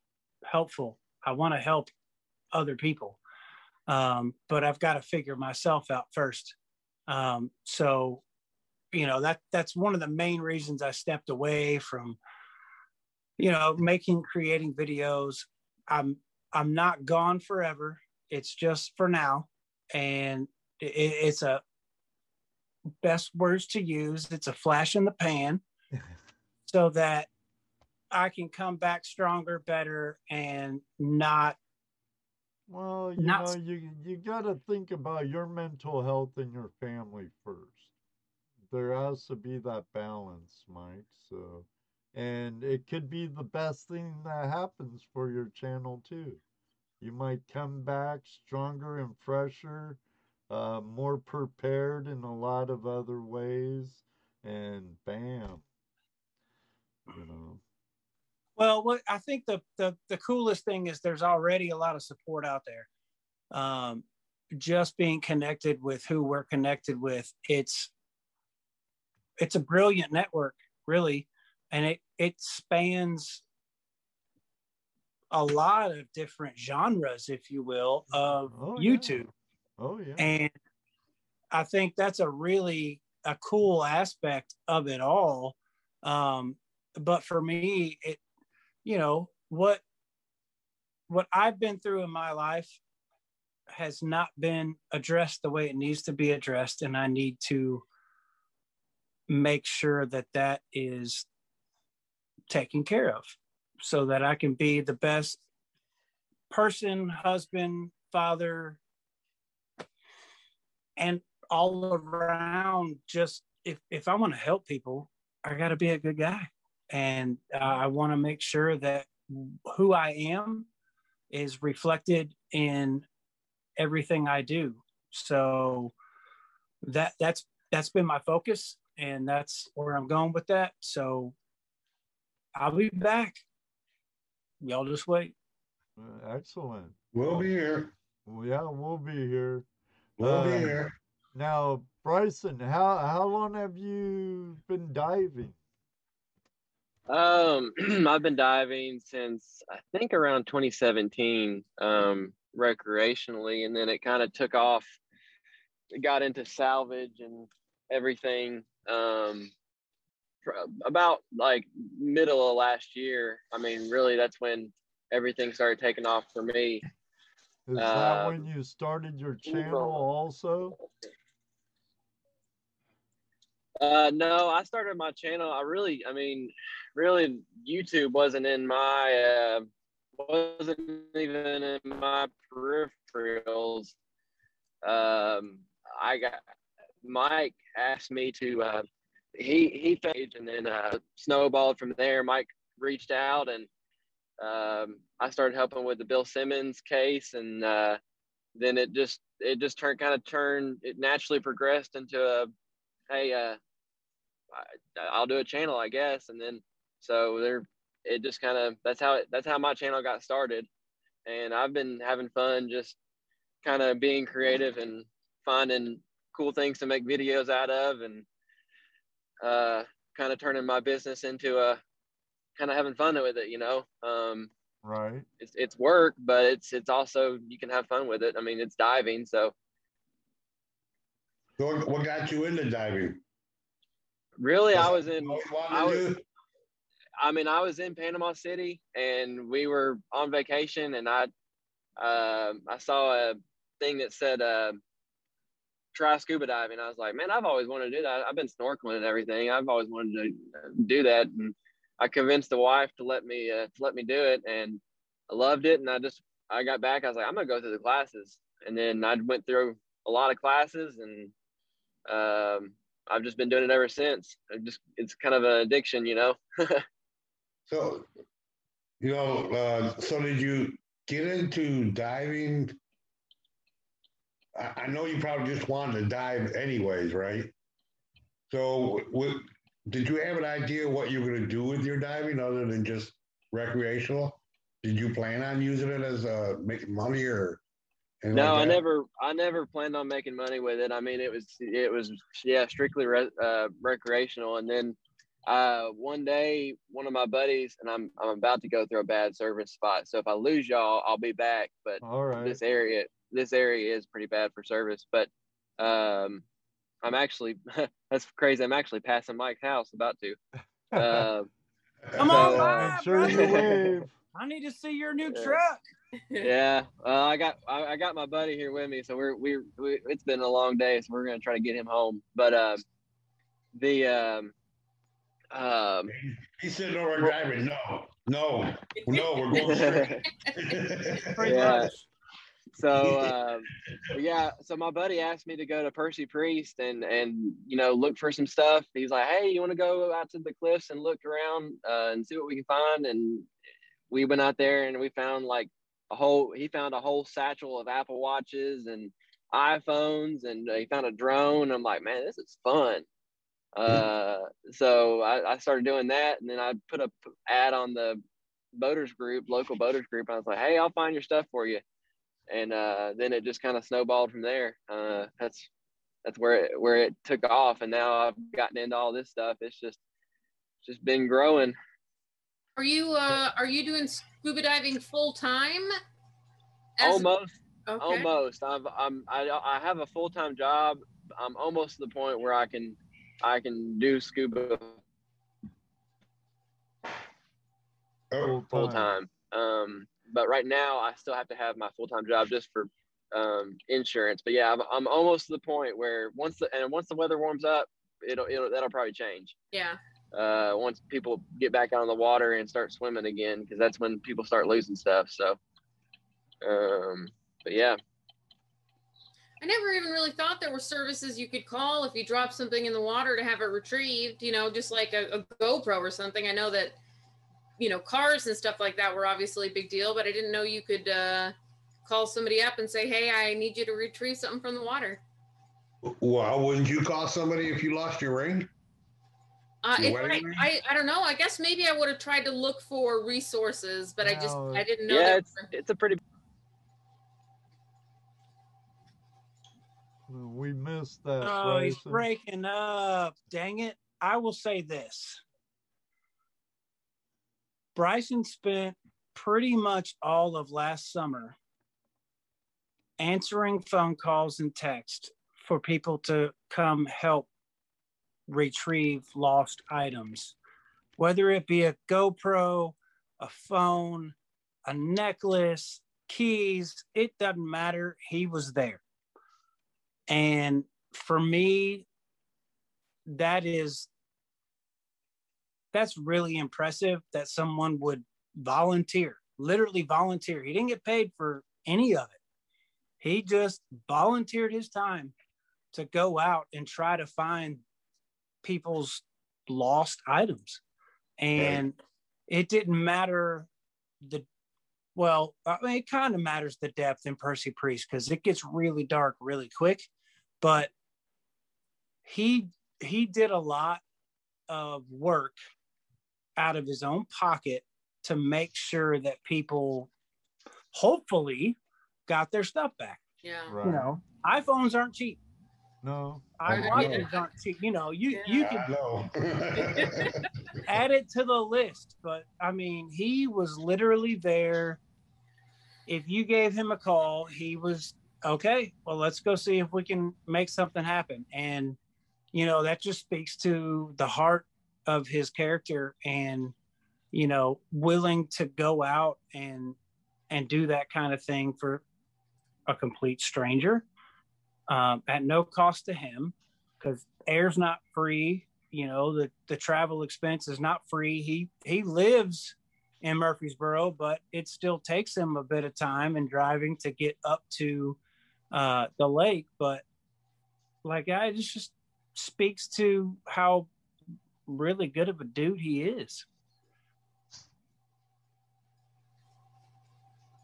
helpful. I want to help other people. Um, but I've got to figure myself out first. Um, so, you know, that that's one of the main reasons I stepped away from, you know, making creating videos. I'm I'm not gone forever. It's just for now, and it, it's a best words to use. It's a flash in the pan, so that I can come back stronger, better, and not. Well, you Not- know, you you got to think about your mental health and your family first. There has to be that balance, Mike. So, and it could be the best thing that happens for your channel too. You might come back stronger and fresher, uh, more prepared in a lot of other ways, and bam, you know. Well, what I think the, the the coolest thing is there's already a lot of support out there. Um, just being connected with who we're connected with, it's it's a brilliant network, really, and it it spans a lot of different genres, if you will, of Oh, yeah. YouTube. Oh yeah. And I think that's a really a cool aspect of it all. Um, but for me, it, you know, what what I've been through in my life has not been addressed the way it needs to be addressed, and I need to make sure that that is taken care of, so that I can be the best person, husband, father, and all around. Just if if i want to help people i got to be a good guy. And uh, i want to make sure that who i am is reflected in everything i do. So that that's that's been my focus and that's where i'm going with that so i'll be back y'all just wait Uh, Excellent. We'll be here. Well, yeah, we'll be here. We'll be Uh, here. Now, Bryson, how how long have you been diving? Um, I've been diving since I think around 2017, um, recreationally, and then it kind of took off. It got into salvage and everything. Um, about like middle of last year. I mean, really, that's when everything started taking off for me. Is that when Um, you started your channel also? Uh, no, I started my channel. I really, I mean, really, YouTube wasn't in my, uh, wasn't even in my peripherals. Um, I got Mike asked me to. Uh, he he page and then uh, snowballed from there. Mike reached out and um, I started helping with the Bill Simmons case, and uh, then it just it just turned kind of turned. It naturally progressed into a hey. Uh, I, I'll do a channel, I guess. And then so there, it just kind of that's how it that's how my channel got started. And I've been having fun just kind of being creative and finding cool things to make videos out of, and uh, kind of turning my business into a kind of having fun with it. You know, um, Right. it's it's work, but it's it's also you can have fun with it. I mean, it's diving, so So what, got you into diving? really, I was in. What you wanted I was- I mean, I was in Panama City and we were on vacation, and I um I saw a thing that said uh, try scuba diving. I was like, man, I've always wanted to do that. I've been snorkeling and everything. I've always wanted to uh, do that, and I convinced the wife to let me uh, to let me do it, and I loved it. And I just I got back. I was like, I'm gonna go through the classes, and then I went through a lot of classes, and um, I've just been doing it ever since. I just it's kind of an addiction, you know. So, you know, uh, so did you get into diving? I, I know you probably just wanted to dive anyways, right? So, what, did you have an idea what you were going to do with your diving other than just recreational? Did you plan on using it as uh, making money or? No, like I never, I never planned on making money with it. I mean, it was, it was, yeah, strictly re- uh, recreational. And then uh, one day, one of my buddies, and I'm, I'm about to go through a bad service spot. So if I lose y'all, I'll be back. But All right. this area, this area is pretty bad for service. But um, I'm actually, that's crazy. I'm actually passing Mike's house, about to. Uh, Come on So, by, Make sure you brother. I need to see your new Yeah. truck. yeah, uh, I got I, I got my buddy here with me, so we're we're we, it's been a long day, so we're gonna try to get him home. But um, the um, um, He's sitting over driving. No, no, no, we're going straight. Pretty Yeah. much. So um, yeah, so my buddy asked me to go to Percy Priest and and you know look for some stuff. He's like, hey, you want to go out to the cliffs and look around uh, and see what we can find? And we went out there and we found like a whole. He found a whole satchel of Apple watches and iPhones, and he found a drone. I'm like, man, this is fun. Uh, so I, I started doing that, and then I put a ad on the boaters group, local boaters group. I was like, hey, I'll find your stuff for you and uh, then it just kind of snowballed from there. Uh, that's that's where it, where it took off, and now I've gotten into all this stuff. It's just just been growing. Are you uh are you doing scuba diving full time? almost, Okay. almost. I've I'm I, I have a full time job. I'm almost to the point where I can I can do scuba Oh, full time. Um, but right now I still have to have my full time job just for um, insurance. But yeah, I'm, I'm almost to the point where once the and once the weather warms up, it'll it'll that'll probably change. Yeah. uh, once people get back out on the water and start swimming again, because that's when people start losing stuff. So, um, but yeah, I never even really thought there were services you could call if you drop something in the water to have it retrieved, you know, just like a, a GoPro or something. I know that, you know, cars and stuff like that were obviously a big deal, but I didn't know you could uh, call somebody up and say, hey, I need you to retrieve something from the water. Well, wouldn't you call somebody if you lost your ring? Uh, Your I, ring? I, I don't know. I guess maybe I would have tried to look for resources, but I just, I didn't know. yeah, it's were- it's a pretty We missed that. Oh, he's breaking up. Dang it. I will say this. Bryson spent pretty much all of last summer answering phone calls and text for people to come help retrieve lost items, whether it be a GoPro, a phone, a necklace, keys, it doesn't matter. He was there. And for me, that is that's really impressive that someone would volunteer, literally volunteer. He didn't get paid for any of it. He just volunteered his time to go out and try to find people's lost items. And it didn't matter the well, I mean, it kind of matters the depth in Percy Priest because it gets really dark really quick. But he he did a lot of work out of his own pocket to make sure that people hopefully got their stuff back. yeah. Right. You know, iPhones aren't cheap. No. I Yeah. watches aren't cheap. You know, you you can know. add it to the list, but I mean, he was literally there. If you gave him a call, he was okay. Well, let's go see if we can make something happen. And you know, that just speaks to the heart of his character and you know, willing to go out and and do that kind of thing for a complete stranger um, at no cost to him because air's not free you know the the travel expense is not free. He he lives in murfreesboro but it still takes him a bit of time and driving to get up to uh the lake. But like i just just speaks to how really good of a dude he is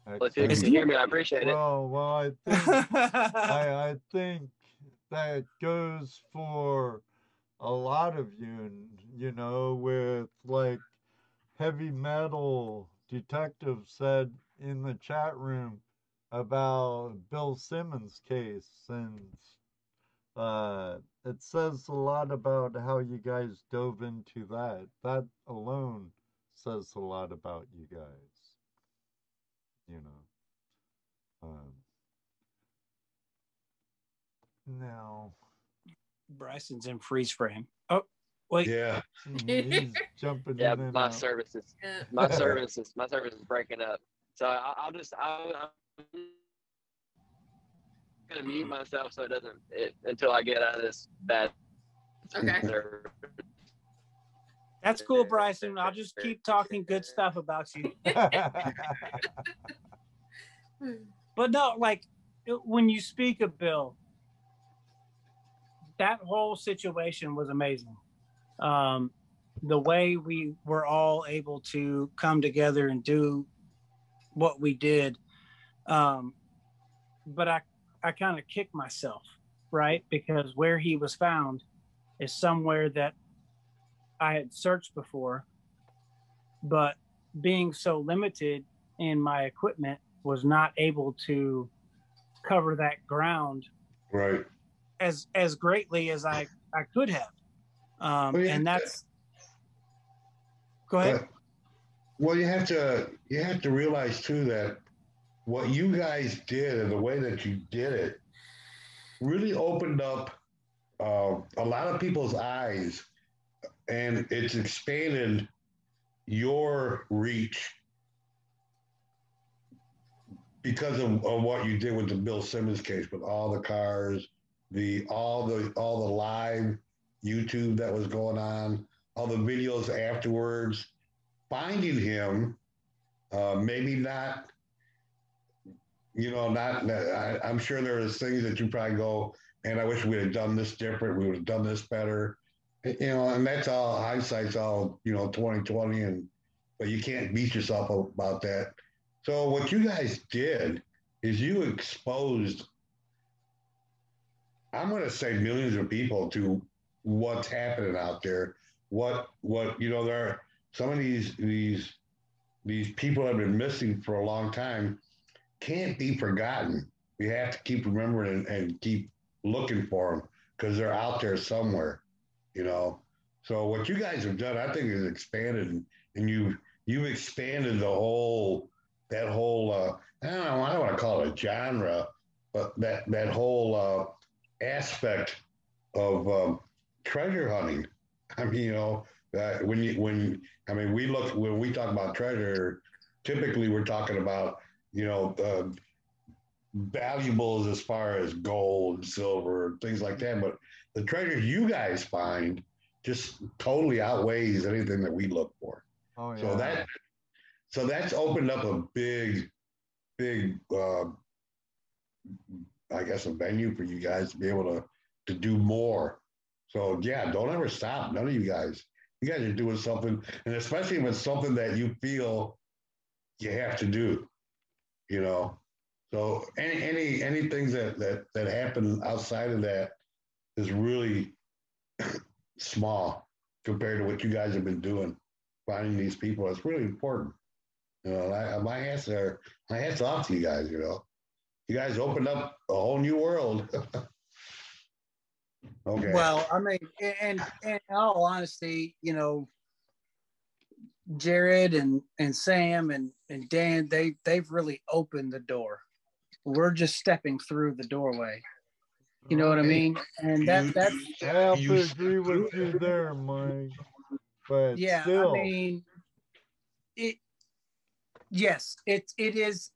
Well, if you can hear me, I appreciate it. Well, well, I think I, I think that goes for a lot of you, you know, with like heavy metal detective said in the chat room about Bill Simmons' case, and uh, it says a lot about how you guys dove into that. That alone says a lot about you guys, you know. Um, now, bryson's in freeze frame oh wait yeah. he's jumping Yeah, in my out. services, my services, my service is breaking up. So I, I'll just I'll, I'm gonna mute myself so it doesn't it, until I get out of this bad okay. that's cool bryson i'll just keep talking good stuff about you But no, like when you speak of Bill, that whole situation was amazing. Um, the way we were all able to come together and do what we did. Um, but I, I kind of kicked myself, right? Because where he was found is somewhere that I had searched before, but being so limited in my equipment was not able to cover that ground Right. as as greatly as I I could have. Um, Well, yeah. and that's go ahead. But, well, you have to you have to realize too that what you guys did and the way that you did it really opened up uh, a lot of people's eyes, and it's expanded your reach because of, of what you did with the Bill Simmons case, with all the cars, the all the all the live YouTube that was going on, all the videos afterwards, finding him, uh, maybe not, you know, not. I, I'm sure there is things that you probably go, and I wish we had done this different. We would have done this better, you know. And that's all hindsight's all you know, 2020, and but you can't beat yourself about that. So what you guys did is you exposed. I'm going to say millions of people to what's happening out there. What what you know there are some of these these these people have been missing for a long time can't be forgotten. We have to keep remembering and, and keep looking for them because they're out there somewhere, you know. So what you guys have done, I think, is expanded, and you you've expanded the whole that whole uh, I don't know I don't want to call it a genre, but that that whole uh, aspect of um, treasure hunting. I mean, you know, that when you when I mean we look when we talk about treasure, typically we're talking about you know uh, valuables as far as gold, silver, things like that. But the treasures you guys find just totally outweighs anything that we look for. Oh yeah. So that so that's opened up a big, big uh, I guess a venue for you guys to be able to to do more. So yeah, don't ever stop. None of you guys. You guys are doing something, and especially it's something that you feel you have to do. You know. So any any any things that that that happen outside of that is really small compared to what you guys have been doing, finding these people. It's really important. You know, I, my hats are my hats off to you guys. You know, you guys opened up a whole new world. Okay. Well, I mean, and, and in all honesty, you know, Jared and and Sam and and Dan, they they've really opened the door. We're just stepping through the doorway. You know what I mean? And that You- that's I have you to agree with you there, Mike. But yeah. still, I mean, it. Yes, it it is.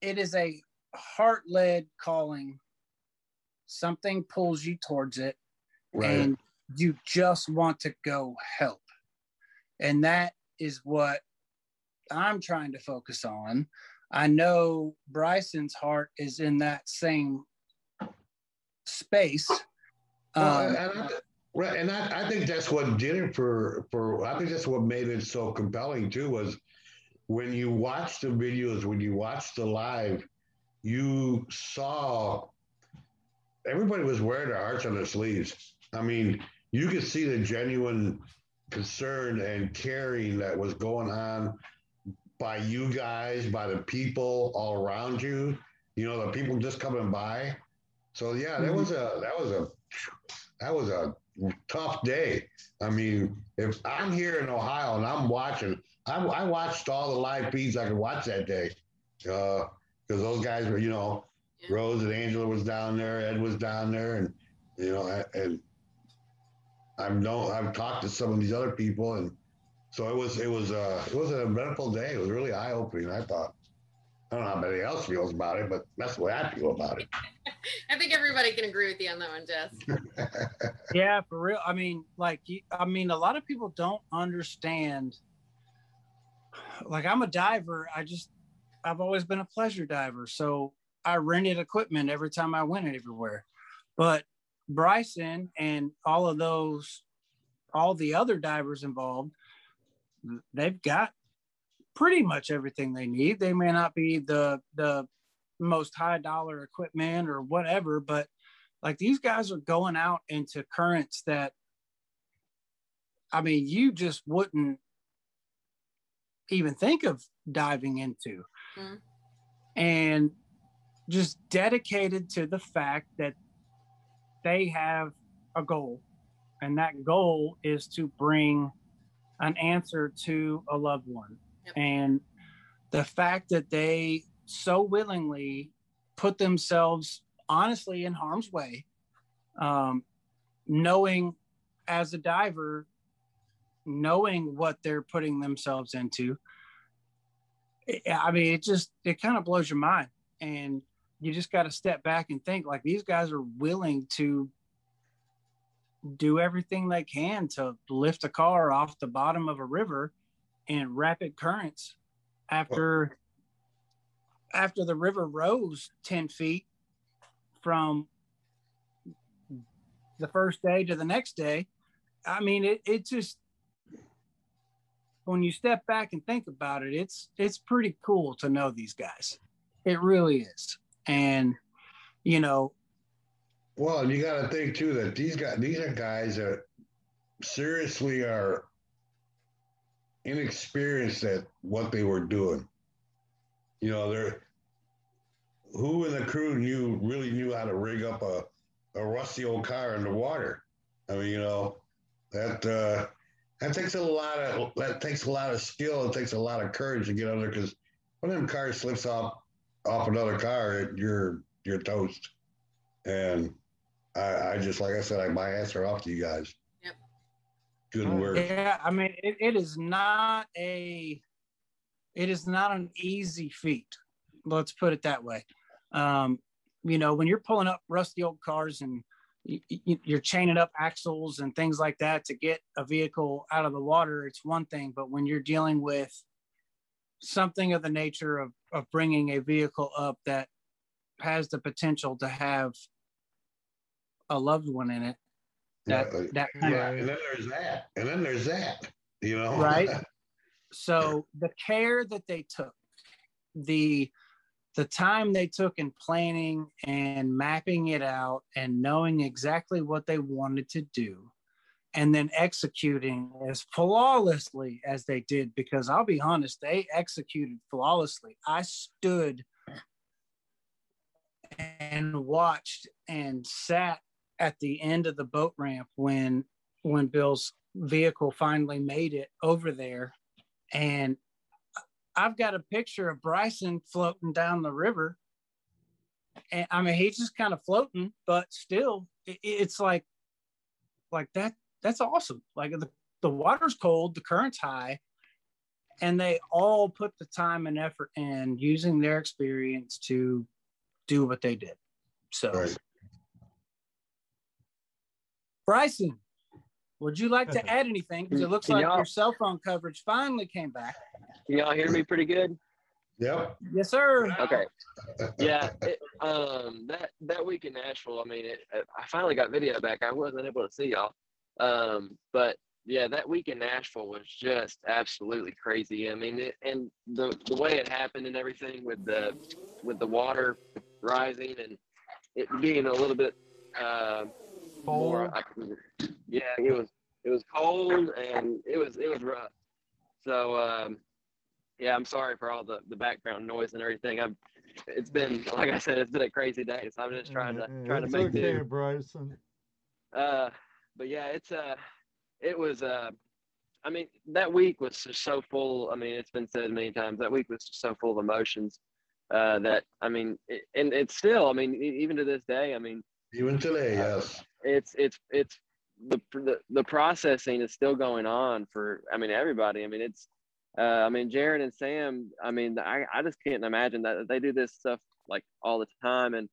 It is a heart led calling. Something pulls you towards it. Right. and you just want to go help. And that is what I'm trying to focus on. I know Bryson's heart is in that same space. Well, Um, and I, right, and I, I think that's what did it for for. I think that's what made it so compelling too. Was when you watch the videos, when you watch the live, you saw everybody was wearing their hearts on their sleeves. I mean, you could see the genuine concern and caring that was going on by you guys, by the people all around you. You know, the people just coming by. So yeah, that mm-hmm. was a that was a that was a tough day. I mean, if I'm here in Ohio and I'm watching, I, I watched all the live feeds I could watch that day uh, because those guys were, you know. Rose and Angela was down there, Ed was down there, and you know, and I've known I've talked to some of these other people, and so it was it was uh it was an eventful day. It was really eye opening. I thought. I don't know how anybody else feels about it, but that's the way I feel about it. I think everybody can agree with you on that one, Jess. yeah, for real. I mean, like, I mean, a lot of people don't understand. Like, I'm a diver. I just, I've always been a pleasure diver. So I rented equipment every time I went everywhere. But Bryson and all of those, all the other divers involved, they've got pretty much everything they need. They may not be the the most high dollar equipment or whatever, but like these guys are going out into currents that I mean, you just wouldn't even think of diving into. Mhm. And just dedicated to the fact that they have a goal, and that goal is to bring an answer to a loved one. Yep. And the fact that they so willingly put themselves honestly in harm's way, um, knowing as a diver, knowing what they're putting themselves into. I- I mean, it just it kind of blows your mind, and you just got to step back and think like these guys are willing to do everything they can to lift a car off the bottom of a river in rapid currents after after the river rose 10 feet from the first day to the next day. I mean it, it just when you step back and think about it it's it's pretty cool to know these guys. It really is and you know Well, you got to think too that these guys, these are guys that seriously are inexperienced at what they were doing. You know, they're who in the crew knew really knew how to rig up a, a rusty old car in the water. I mean, you know, that uh, that takes a lot of that takes a lot of skill. It takes a lot of courage to get under because when them cars slips off off another car, you're you're toast. And I, I just like I said, I my answer off to you guys. Yep. Good Right. work. Yeah, I mean, it, it is not a, it is not an easy feat. Let's put it that way. Um, you know, when you're pulling up rusty old cars and you, you, you're chaining up axles and things like that to get a vehicle out of the water, it's one thing. But when you're dealing with something of the nature of, of bringing a vehicle up that has the potential to have a loved one in it, that Yeah, that kind of Yeah, and then there's that, and then there's that. You know, Right. so the care that they took the the time they took in planning and mapping it out and knowing exactly what they wanted to do and then executing as flawlessly as they did because I'll be honest they executed flawlessly I stood and watched and sat at the end of the boat ramp when when Bill's vehicle finally made it over there, and I've got a picture of Bryson floating down the river. And I mean, he's just kind of floating, but still, it, it's like, like that. That's awesome. Like the, the water's cold, the current's high, and they all put the time and effort in using their experience to do what they did. So, Right. Bryson, would you like to add anything? Because it looks Can like your cell phone coverage finally came back. Can y'all hear me pretty good? Yep. Yes, sir. Okay. Yeah. It, um. That that week in Nashville. I mean, it, I finally got video back. I wasn't able to see y'all. Um. But yeah, that week in Nashville was just absolutely crazy. I mean, it, and the the way it happened and everything with the with the water rising and it being a little bit uh, more. I, yeah, it was it was cold and it was it was rough. So um, yeah, I'm sorry for all the the background noise and everything. I'm. It's been like I said, it's been a crazy day. So I'm just trying to trying to make okay, do. Bryson. Uh, but yeah, it's uh, it was uh, I mean that week was just so full. I mean, it's been said many times that week was just so full of emotions. Uh, that I mean, it, and it's still. I mean, even to this day, I mean, Even today, yes. it's it's it's the the, the processing is still going on for I mean everybody. I mean it's uh, I mean Jared and Sam. I mean I I just can't imagine that they do this stuff like all the time and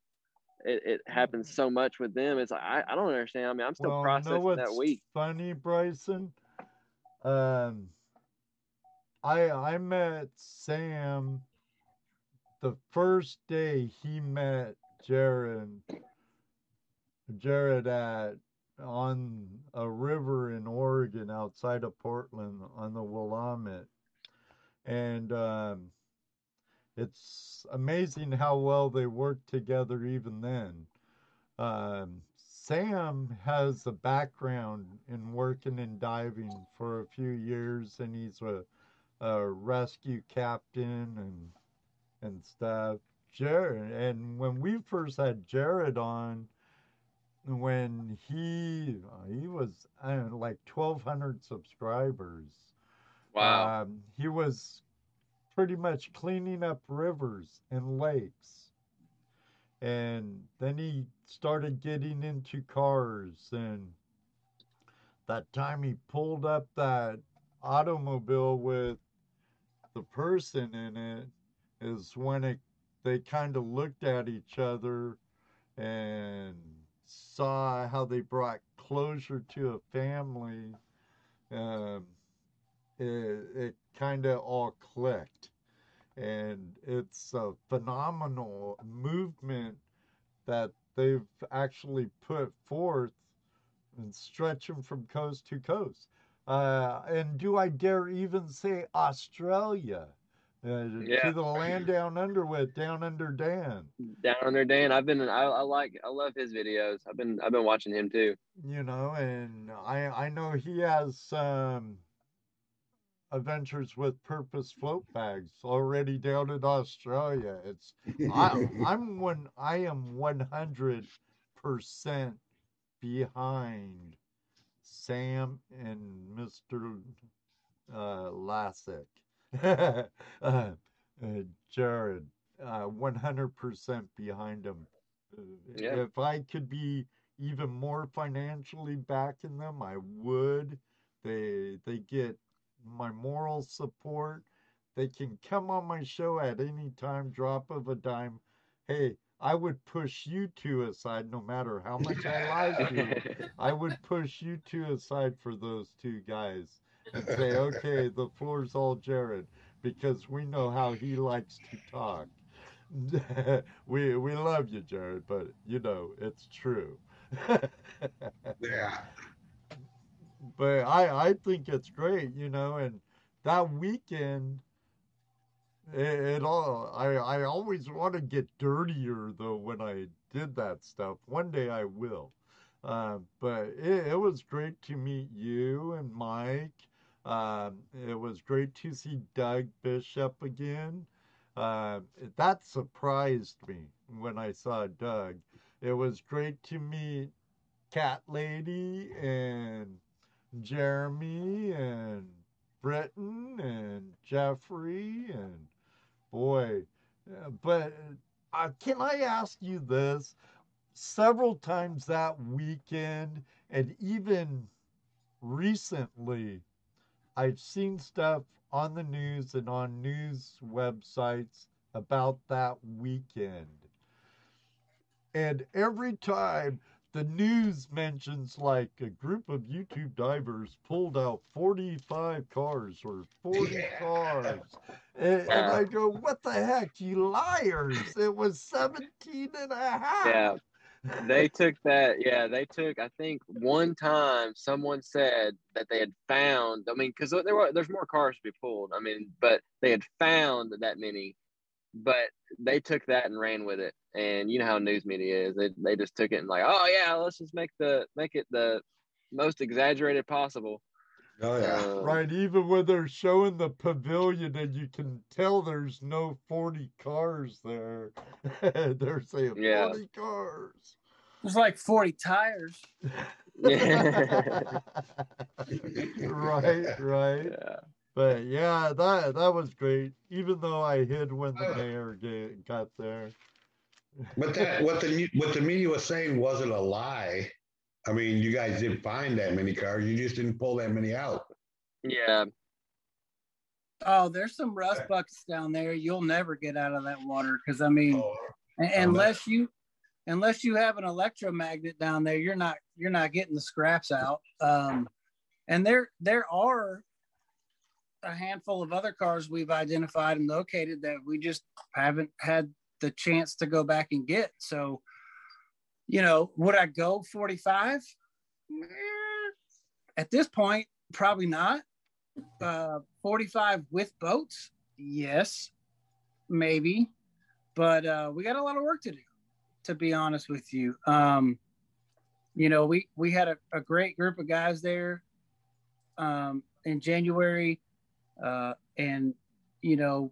it, it happens so much with them. It's like I, I don't understand. I mean I'm still well, processing know what's that week. funny, Bryson? Um, I I met Sam the first day he met Jared. Jared at on a river in Oregon outside of Portland on the Willamette, and um, it's amazing how well they work together even then. Um, Sam has a background in working in diving for a few years, and he's a, a rescue captain and and stuff. Jared, and when we first had Jared on, when he he was I don't know, like twelve hundred subscribers. Wow. Um, he was pretty much cleaning up rivers and lakes. And then he started getting into cars. And that time he pulled up that automobile with the person in it is when it, they kind of looked at each other and saw how they brought closure to a family. Um, it, it kind of all clicked. And it's a phenomenal movement that they've actually put forth and stretch them from coast to coast. Uh, and do I dare even say Australia? Uh, Yeah. To the land down under with Down Under Dan. Down under Dan, I've been I, I like I love his videos. I've been I've been watching him too. you know, and I I know he has some adventures with purpose float bags already down in Australia. It's I I'm one I am one hundred percent behind Sam and Mr. Uh, Lassick. uh, uh, Jared, uh, 100% behind him. Uh, Yeah. If I could be even more financially backing them, I would. They they get my moral support. They can come on my show at any time, drop of a dime. Hey, I would push you two aside no matter how much I like you. I would push you two aside for those two guys and say, okay, the floor's all Jared because we know how he likes to talk. we we love you, Jared, but you know it's true. Yeah. But I I think it's great, you know, and that weekend it, it all I I always want to get dirtier though when I did that stuff. One day I will. Uh, but it, it was great to meet you and Mike. Um, it was great to see Doug Bishop again. Uh, that surprised me when I saw Doug. It was great to meet Cat Lady and Jeremy and Britton and Jeffrey and boy, uh, but uh, can I ask you this? Several times that weekend, and even recently, I've seen stuff on the news and on news websites about that weekend. And every time the news mentions like a group of YouTube divers pulled out 45 cars or 40 Yeah. cars. And, and I go, what the heck, you liars? It was 17 and a half. Yeah. They took that. Yeah, they took. I think one time someone said that they had found. I mean, because there were there's more cars to be pulled. I mean, but they had found that many, but they took that and ran with it. And you know how news media is. They they just took it and like, oh yeah, let's just make the make it the most exaggerated possible. Oh yeah. Um, Right, even when they're showing the pavilion and you can tell there's no 40 cars there. they're saying Yeah. 40 cars. There's like 40 tires. Yeah. right, right. Yeah. But yeah, that that was great. Even though I hid when the mayor ga- got there. But that what the what the media was saying wasn't a lie. I mean, you guys didn't find that many cars. You just didn't pull that many out. Yeah. Oh, there's some rust buckets down there. You'll never get out of that water because I mean, Oh, unless you unless you have an electromagnet down there, you're not you're not getting the scraps out. Um, and there there are a handful of other cars we've identified and located that we just haven't had the chance to go back and get. So, you know, would I go 45? Eh, At this point, probably not. Uh, 45 with boats, yes, maybe, but uh, we got a lot of work to do. To be honest with you, um, you know, we we had a, a great group of guys there um, in January, uh, and you know,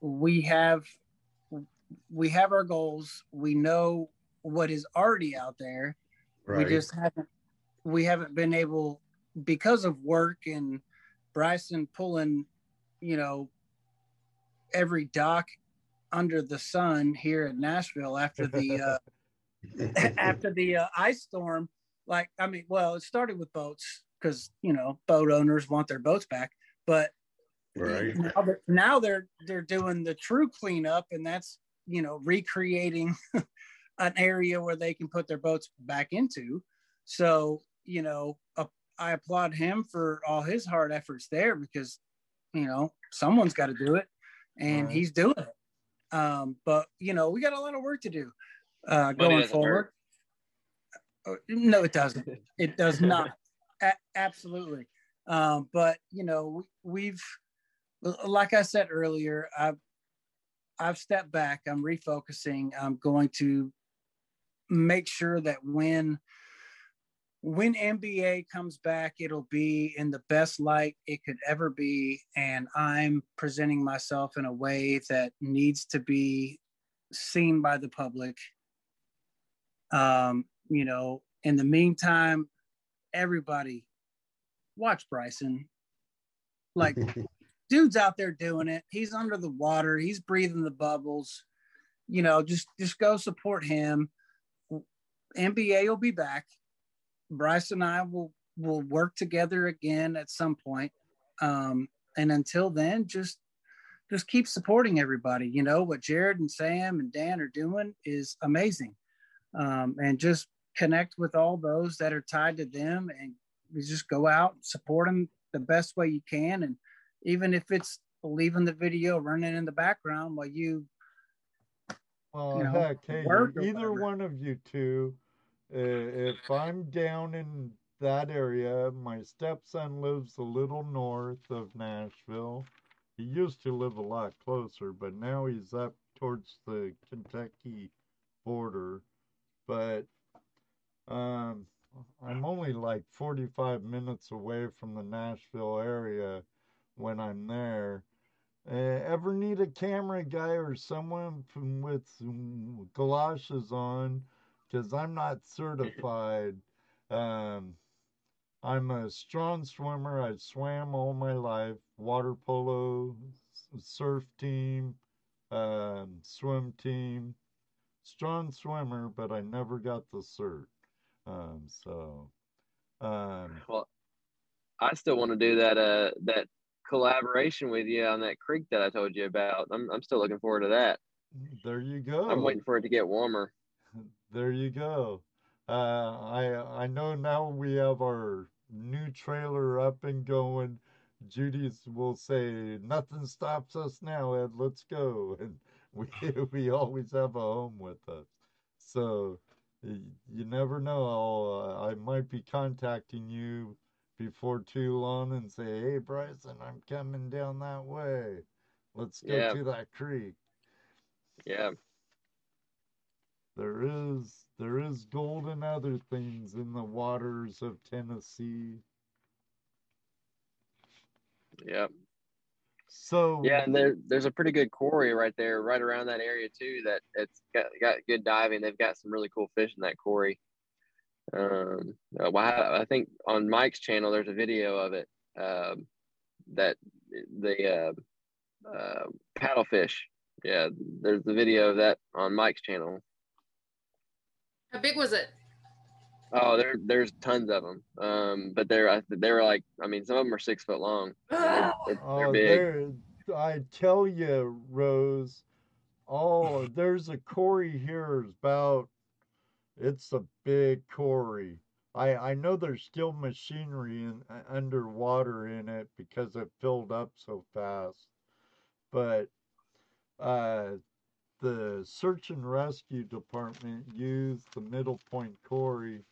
we have we have our goals. We know what is already out there. right. We just haven't we haven't been able because of work and Bryson pulling, you know, every dock under the sun here in Nashville after the uh, after the uh, ice storm. Like, I mean, well, it started with boats because you know boat owners want their boats back, but right. now they're, now they're they're doing the true cleanup, and that's you know recreating an area where they can put their boats back into. So you know, uh, I applaud him for all his hard efforts there because you know someone's got to do it, and Right. he's doing it. Um, but you know, we got a lot of work to do uh, Money going forward. hurt. Uh, No, it doesn't. It does not. A- absolutely. Um, but you know, we, we've, like I said earlier, I've, I've stepped back. I'm refocusing. I'm going to make sure that when, when MBA comes back, it'll be in the best light it could ever be, and I'm presenting myself in a way that needs to be seen by the public. Um, you know, in the meantime, everybody watch Bryson. Like, dude's out there doing it. He's under the water. He's breathing the bubbles. You know, just just go support him. MBA will be back. Bryce and I will will work together again at some point. Um, and until then, just just keep supporting everybody. You know what Jared and Sam and Dan are doing is amazing, um, and just connect with all those that are tied to them, and just go out and support them the best way you can. And even if it's leaving the video running in the background while you Well, you know, heck, hey, either one of you two, uh, if I'm down in that area, my stepson lives a little north of Nashville. He used to live a lot closer, but now he's up towards the Kentucky border. But um, I'm only like 45 minutes away from the Nashville area when I'm there. Uh, ever need a camera guy or someone from, with galoshes on? Because I'm not certified. Um, I'm a strong swimmer. I swam all my life. Water polo, surf team, um, swim team. Strong swimmer, but I never got the cert. Um, so, um, Well, I still want to do that uh that collaboration with you on that creek that I told you about. I'm I'm still looking forward to that. there you go. I'm waiting for it to get warmer. There you go. Uh, I I know now we have our new trailer up and going. Judy's will say, "Nothing stops us now, Ed. Let's go." And we we always have a home with us. So you never know. I'll, uh, I might be contacting you before too long and say, "Hey, Bryson, I'm coming down that way. Let's go Yeah. to that creek." Yeah. There is there is gold and other things in the waters of Tennessee. Yeah. So Yeah, and there there's a pretty good quarry right there, right around that area too. That it's got got good diving. They've got some really cool fish in that quarry. Um, uh, well, I I think on Mike's channel there's a video of it. Um, that the uh, uh, paddlefish. Yeah, there's the video of that on Mike's channel. How big was it? Oh, there there's tons of them. Um, but they're they were like I mean some of them are six foot long. They're, they're, they're oh, big. there I tell you, Rose. Oh, there's a quarry here. It's about it's a big quarry. I I know there's still machinery in uh, underwater in it because it filled up so fast. But uh the search and rescue department used the middle point quarry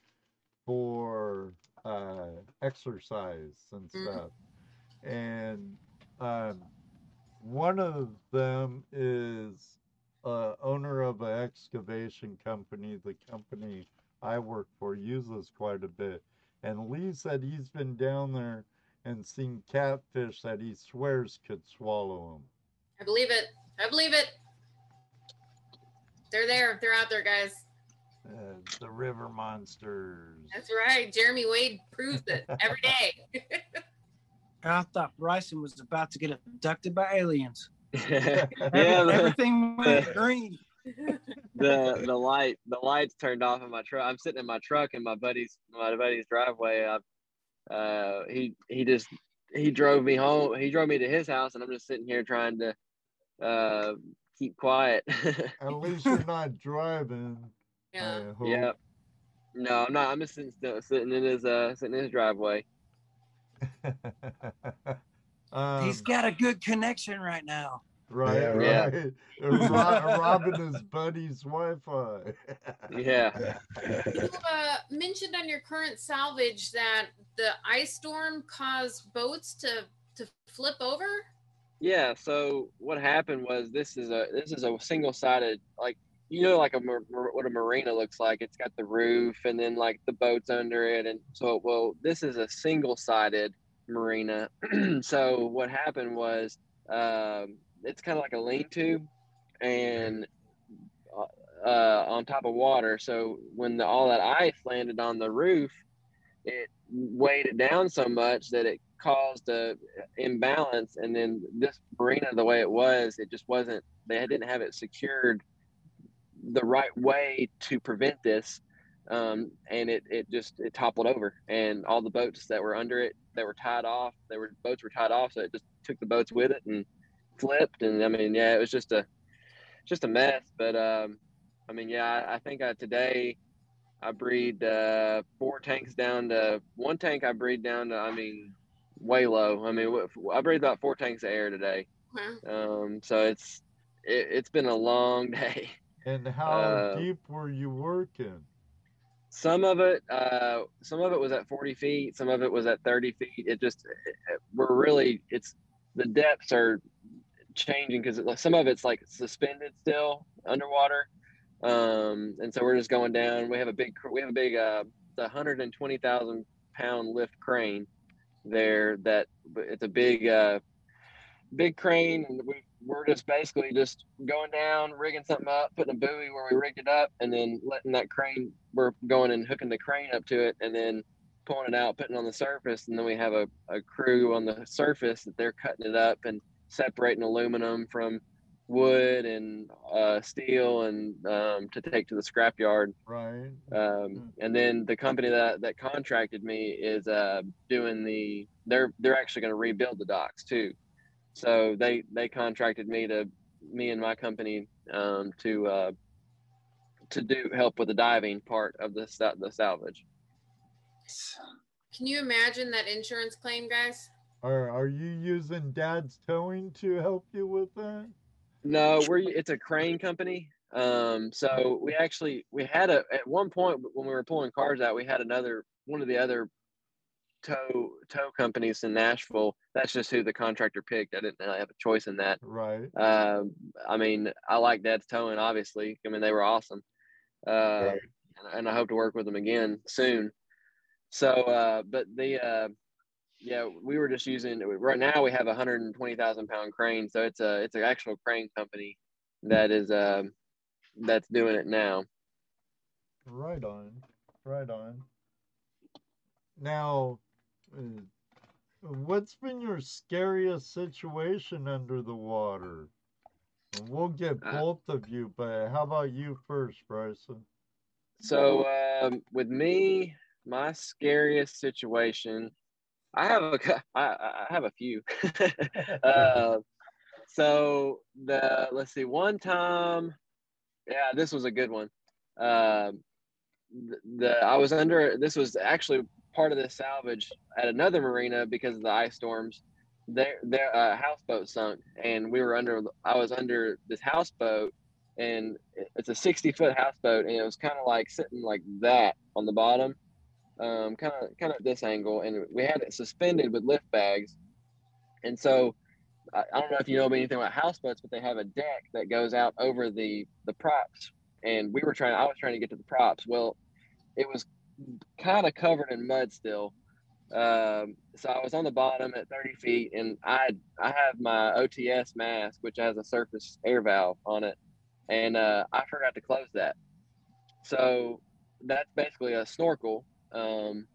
for uh exercise and Mhm. stuff and um one of them is uh owner of an excavation company the company i work for uses quite a bit and lee said he's been down there and seen catfish that he swears could swallow him I believe it. I believe it. They're there. They're out there, guys. uh, the river monsters That's right. Jeremy Wade proves it every day. I thought Bryson was about to get abducted by aliens. yeah, Every- the- everything went green. the the light the lights turned off in my truck. I'm sitting in my truck in my buddy's my buddy's driveway. I, uh, he he just he drove me home. He drove me to his house, and I'm just sitting here trying to uh, keep quiet. at least you're not driving yeah. I hope. yeah. No, I'm not. I'm just sitting sitting in his uh sitting in his driveway. Um, He's got a good connection right now. right, Yeah, right. right. Ro- robbing his buddy's Wi-Fi. Yeah. You uh, mentioned on your current salvage that the ice storm caused boats to to flip over. Yeah. So what happened was this is a this is a single sided like you know like a mar- mar- what a marina looks like. It's got the roof and then like the boats under it, and so well this is a single sided marina. so what happened was um, it's kind of like a lean to, and uh, on top of water. So when the, all that ice landed on the roof, it weighed it down so much that it caused a imbalance. And then this marina, the way it was, it just wasn't. They didn't have it secured the right way to prevent this. Um, and it, it just it toppled over and all the boats that were under it that were tied off they were boats were tied off so it just took the boats with it and flipped and i mean yeah it was just a just a mess but um I mean, yeah, I, I think I, today I breed uh, four tanks down to one tank. I breed down to, I mean, way low. I mean, I breed about four tanks of air today. Wow. Um, so it's it, it's been a long day. and how Uh, deep were you working? Some of it, uh, some of it was at 40 feet. Some of it was at 30 feet. It just it, we're really it's the depths are changing because some of it's like suspended still underwater. Um, and so we're just going down. We have a big, we have a big, uh, the 120,000 pound lift crane there that it's a big, uh, big crane. And we, we're just basically just going down, rigging something up, putting a buoy where we rigged it up, and then letting that crane. We're going and hooking the crane up to it, and then pulling it out, putting it on the surface, and then we have a, a crew on the surface that they're cutting it up and separating aluminum from wood and uh, steel and um, to take to the scrapyard. Right. Um, and then the company that that contracted me is uh, doing the they're they're actually going to rebuild the docks too. So they they contracted me to me and my company um, to uh, to do help with the diving part of the the salvage. Can you imagine that insurance claim, guys? Are Are you using Dad's towing to help you with that? No, we're it's a crane company. Um, so we actually we had a at one point when we were pulling cars out, we had another one of the other tow tow companies in Nashville. That's just who the contractor picked. I didn't really have a choice in that. Right. Um, I mean, I like Dad's towing. Obviously, I mean they were awesome, uh, Right. and, and I hope to work with them again soon. So, uh, but the uh, yeah, we were just using right now. We have a hundred and twenty thousand pound crane, so it's a it's an actual crane company that is um, that's doing it now. Right on. Right on. Now, what's been your scariest situation under the water? And We'll get Uh, both of you, but how about you first, Bryson? So um, with me, my scariest situation, I have a I I have a few. uh, so the let's see, one time, yeah, this was a good one. Um, the, the I was under this was actually part of the salvage at another marina because of the ice storms. Their their uh, houseboat sunk, and we were under. I was under this houseboat, and it's a 60 foot houseboat, and it was kind of like sitting like that on the bottom, kind of kind of this angle, and we had it suspended with lift bags, and so. I don't know if you know anything about houseboats, but they have a deck that goes out over the the props, and we were trying. I was trying to get to the props. Well, it was kind of covered in mud still. Um, so I was on the bottom at 30 feet, and I I have my OTS mask, which has a surface air valve on it, and uh, I forgot to close that. So that's basically a snorkel, um,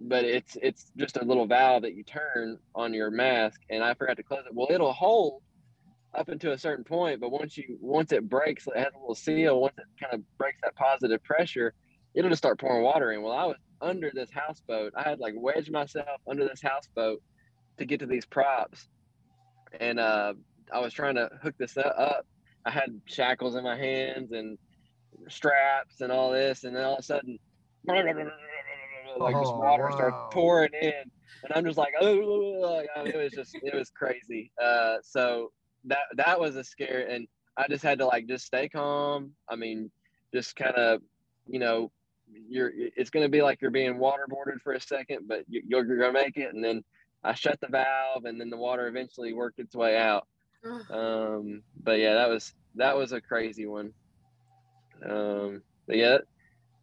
but it's it's just a little valve that you turn on your mask, and I forgot to close it. Well, it'll hold up until a certain point, but once you once it breaks, it has a little seal. Once it kind of breaks that positive pressure, it'll just start pouring water in. Well, I was under this houseboat. I had like wedged myself under this houseboat to get to these props, and uh, I was trying to hook this up. I had shackles in my hands and straps and all this, and then all of a sudden, like this Oh, water starts wow. pouring in, and I'm just like, oh, I mean, it was just it was crazy. Uh, so that that was a scare, and I just had to like just stay calm. I mean, just kind of, you know, you're it's going to be like you're being waterboarded for a second, but you, you're, you're going to make it. And then I shut the valve, and then the water eventually worked its way out. Um, but yeah, that was that was a crazy one. Um, but yeah,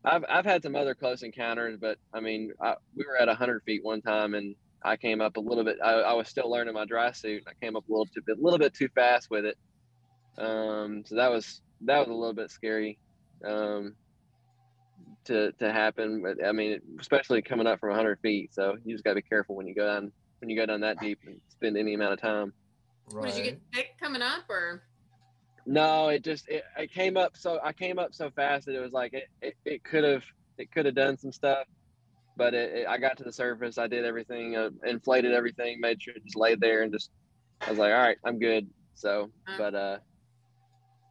I've I've had some other close encounters, but I mean, I, we were at hundred feet one time, and I came up a little bit. I, I was still learning my dry suit, and I came up a little too a little bit too fast with it. Um, so that was that was a little bit scary um, to to happen. But I mean, especially coming up from hundred feet, so you just got to be careful when you go down when you go down that deep and spend any amount of time. Right. What, did you get sick coming up, or No, it just it, it came up so I came up so fast that it was like it it, it could have it could have done some stuff, but it, it, I got to the surface. I did everything, uh, inflated everything, made sure it just laid there, and just I was like, all right, I'm good. So, but uh,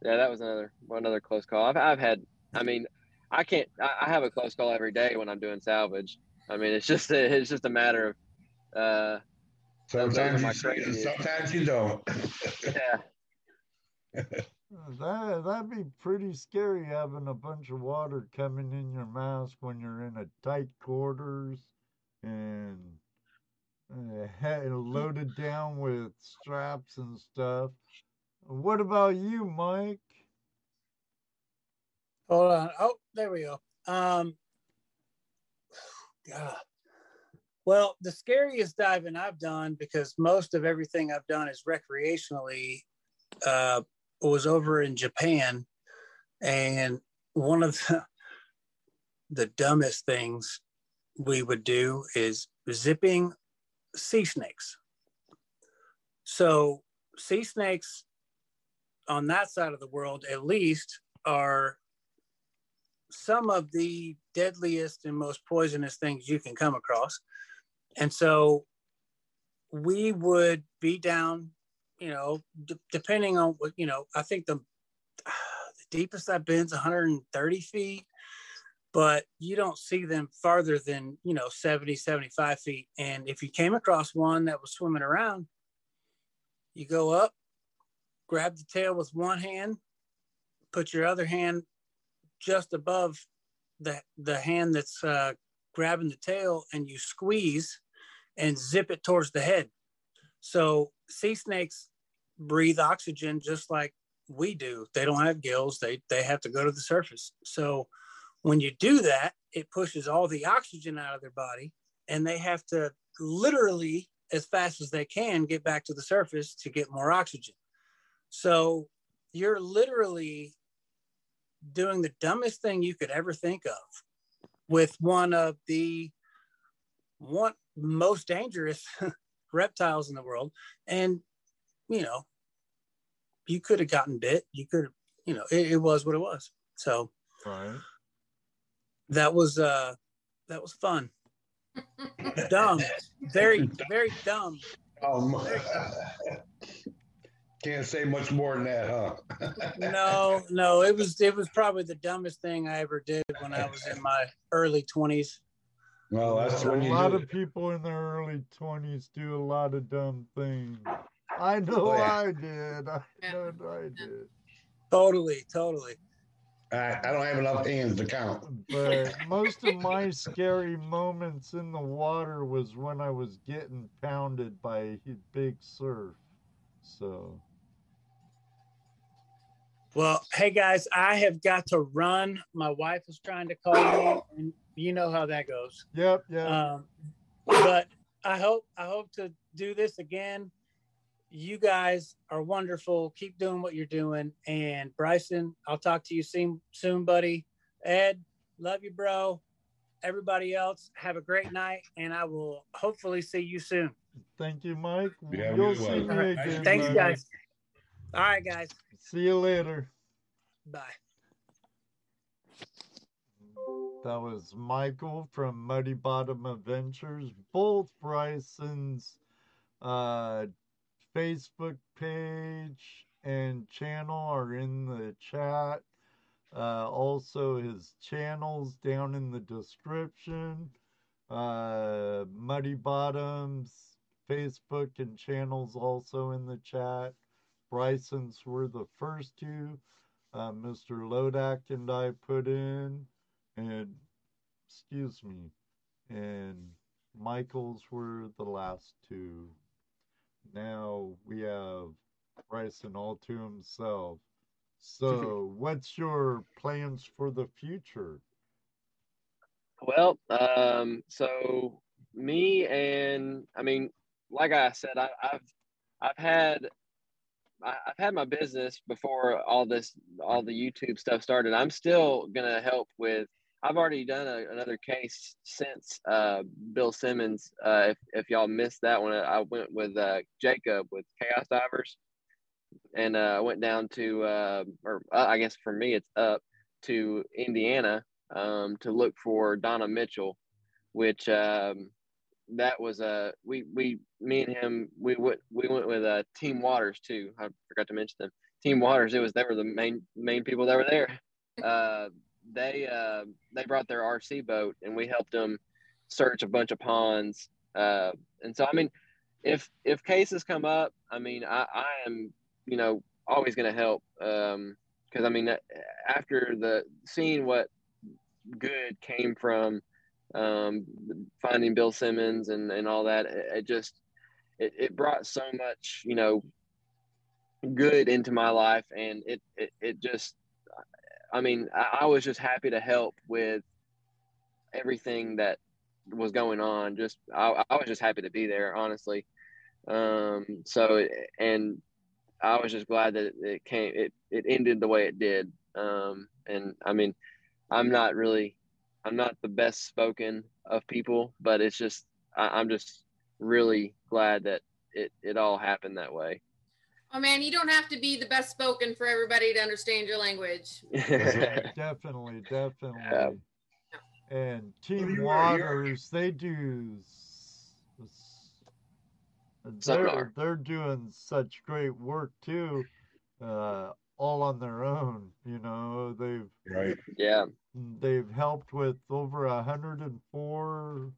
yeah, that was another another close call. I've I've had. I mean, I can't. I, I have a close call every day when I'm doing salvage. I mean, it's just it's just a matter of uh, Sometimes you see crane sometimes you don't. yeah. That that'd be pretty scary having a bunch of water coming in your mask when you're in a tight quarters and uh, loaded down with straps and stuff. What about you, Mike? Hold on. Oh, there we go. Um, God. Well, the scariest diving I've done, because most of everything I've done is recreationally, uh, was over in Japan, and one of the, the dumbest things we would do is zipping sea snakes. So, sea snakes on that side of the world, at least, are some of the deadliest and most poisonous things you can come across. And so we would be down, you know, d- depending on what, you know, I think the, the deepest I've been is 130 feet, but you don't see them farther than, you know, 70, 75 feet. And if you came across one that was swimming around, you go up, grab the tail with one hand, put your other hand just above the the hand that's uh, grabbing the tail, and you squeeze and zip it towards the head. So sea snakes breathe oxygen just like we do. They don't have gills. They they have to go to the surface. So when you do that, it pushes all the oxygen out of their body, and they have to literally as fast as they can get back to the surface to get more oxygen. So you're literally doing the dumbest thing you could ever think of with one of the one most dangerous reptiles in the world. And you know you could have gotten bit. You could have you know it, it was what it was. So Right. that was uh that was fun. Dumb. Very very dumb. Um, can't say much more than that, huh? no no it was it was probably the dumbest thing i ever did when i was in my early 20s Well, that's a when you lot do of people in their early 20s do a lot of dumb things. I oh, know Oh, yeah. I did. I know I did. totally totally I, I don't have enough hands to count. But most of my scary moments in the water was when I was getting pounded by a big surf. So, Well, hey guys, I have got to run. My wife is trying to call me, and you know how that goes. yep, yep. Um, but I hope I hope to do this again. You guys are wonderful. Keep doing what you're doing. And Bryson, I'll talk to you soon, soon, buddy. Ed, love you, bro. Everybody else, have a great night, and I will hopefully see you soon. Thank you, Mike. Yeah, You'll see will. me again. Thanks, buddy. guys. All right, guys. See you later. Bye. That was Michael from Muddy Bottom Adventures. Both Bryson's uh, Facebook page and channel are in the chat. Uh, also, his channels down in the description. Uh, Muddy Bottoms Facebook and channels also in the chat. Bryson's were the first two. Uh, Mr. Lodak and I put in and excuse me, and Michael's were the last two. Now we have Bryson all to himself. So, what's your plans for the future? Well, um, so me and I mean, like I said, I, I've I've had I've had my business before all this all the YouTube stuff started. I'm still gonna help with. I've already done a, another case since uh, Bill Simmons. Uh, if if y'all missed that one, I went with uh, Jacob with Chaos Divers, and uh, I went down to uh, or uh, I guess for me it's up to Indiana um, to look for Donna Mitchell, which um, that was a we we me and him we went we went with uh, Team Watters too. I forgot to mention them. Team Watters. It was they were the main main people that were there. Uh, they uh, they brought their RC boat and we helped them search a bunch of ponds. Uh, and so I mean, if if cases come up, I mean I, I am you know always going to help because I mean after the seeing what good came from um, finding Bill Simmons and, and all that. It, it just it, it brought so much, you know, good into my life, and it it, it just, I mean, I, I was just happy to help with everything that was going on. Just I, I was just happy to be there, honestly. Um, so and I was just glad that it came it it ended the way it did. Um, and I mean, I'm not really I'm not the best spoken of people, but it's just I, I'm just really glad that it it all happened that way. Oh man, you don't have to be the best spoken for everybody to understand your language. definitely, definitely. Yeah. And Team were- Watters, they do. s- s- They're, they're doing such great work too, uh, all on their own. You know, they've Right. yeah, they've helped with over a hundred and four,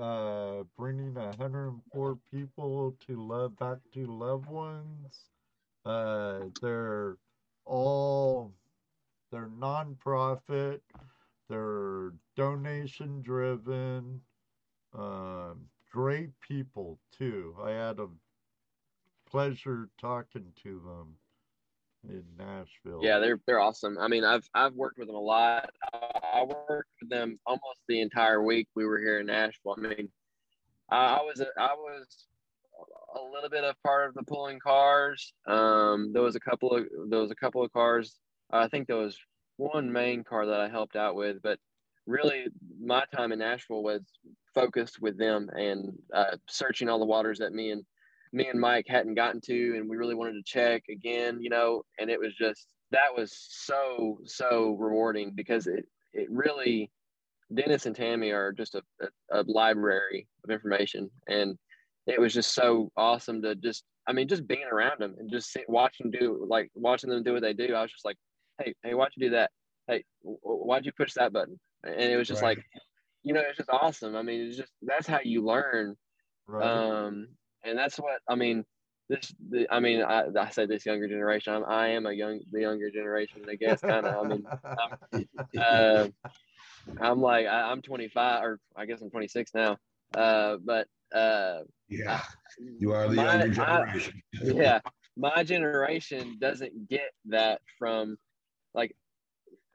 uh, bringing a hundred and four people to love back to loved ones. Uh, they're all they're nonprofit. They're donation driven. Um, great people too. I had a pleasure talking to them in Nashville. yeah, they're they're awesome. I mean, I've I've worked with them a lot. I, worked with them almost the entire week we were here in Nashville. I mean, I, was a, I was a little bit of part of the pulling cars. Um, there was a couple of there was a couple of cars. I think there was one main car that I helped out with, but really my time in Nashville was focused with them and uh, searching all the waters that me and me and Mike hadn't gotten to, and we really wanted to check again, you know. And it was just that was so so rewarding because it it really Dennis and Tammy are just a, a, a library of information, and it was just so awesome to just I mean just being around them and just sit, watching do like watching them do what they do. I was just like, hey hey, why'd you do that? Hey, why'd you push that button? And it was just Right. like, you know, it's just awesome. I mean, it's just that's how you learn right. um, and that's what I mean. This, the, I mean, I, I say this younger generation. I'm, I am a young, the younger generation, I guess. Kind of. I mean, uh, I'm like, I, I'm 25, or I guess I'm 26 now. Uh, but uh, Yeah. You are the My- younger I- generation. yeah, my generation doesn't get that from, like,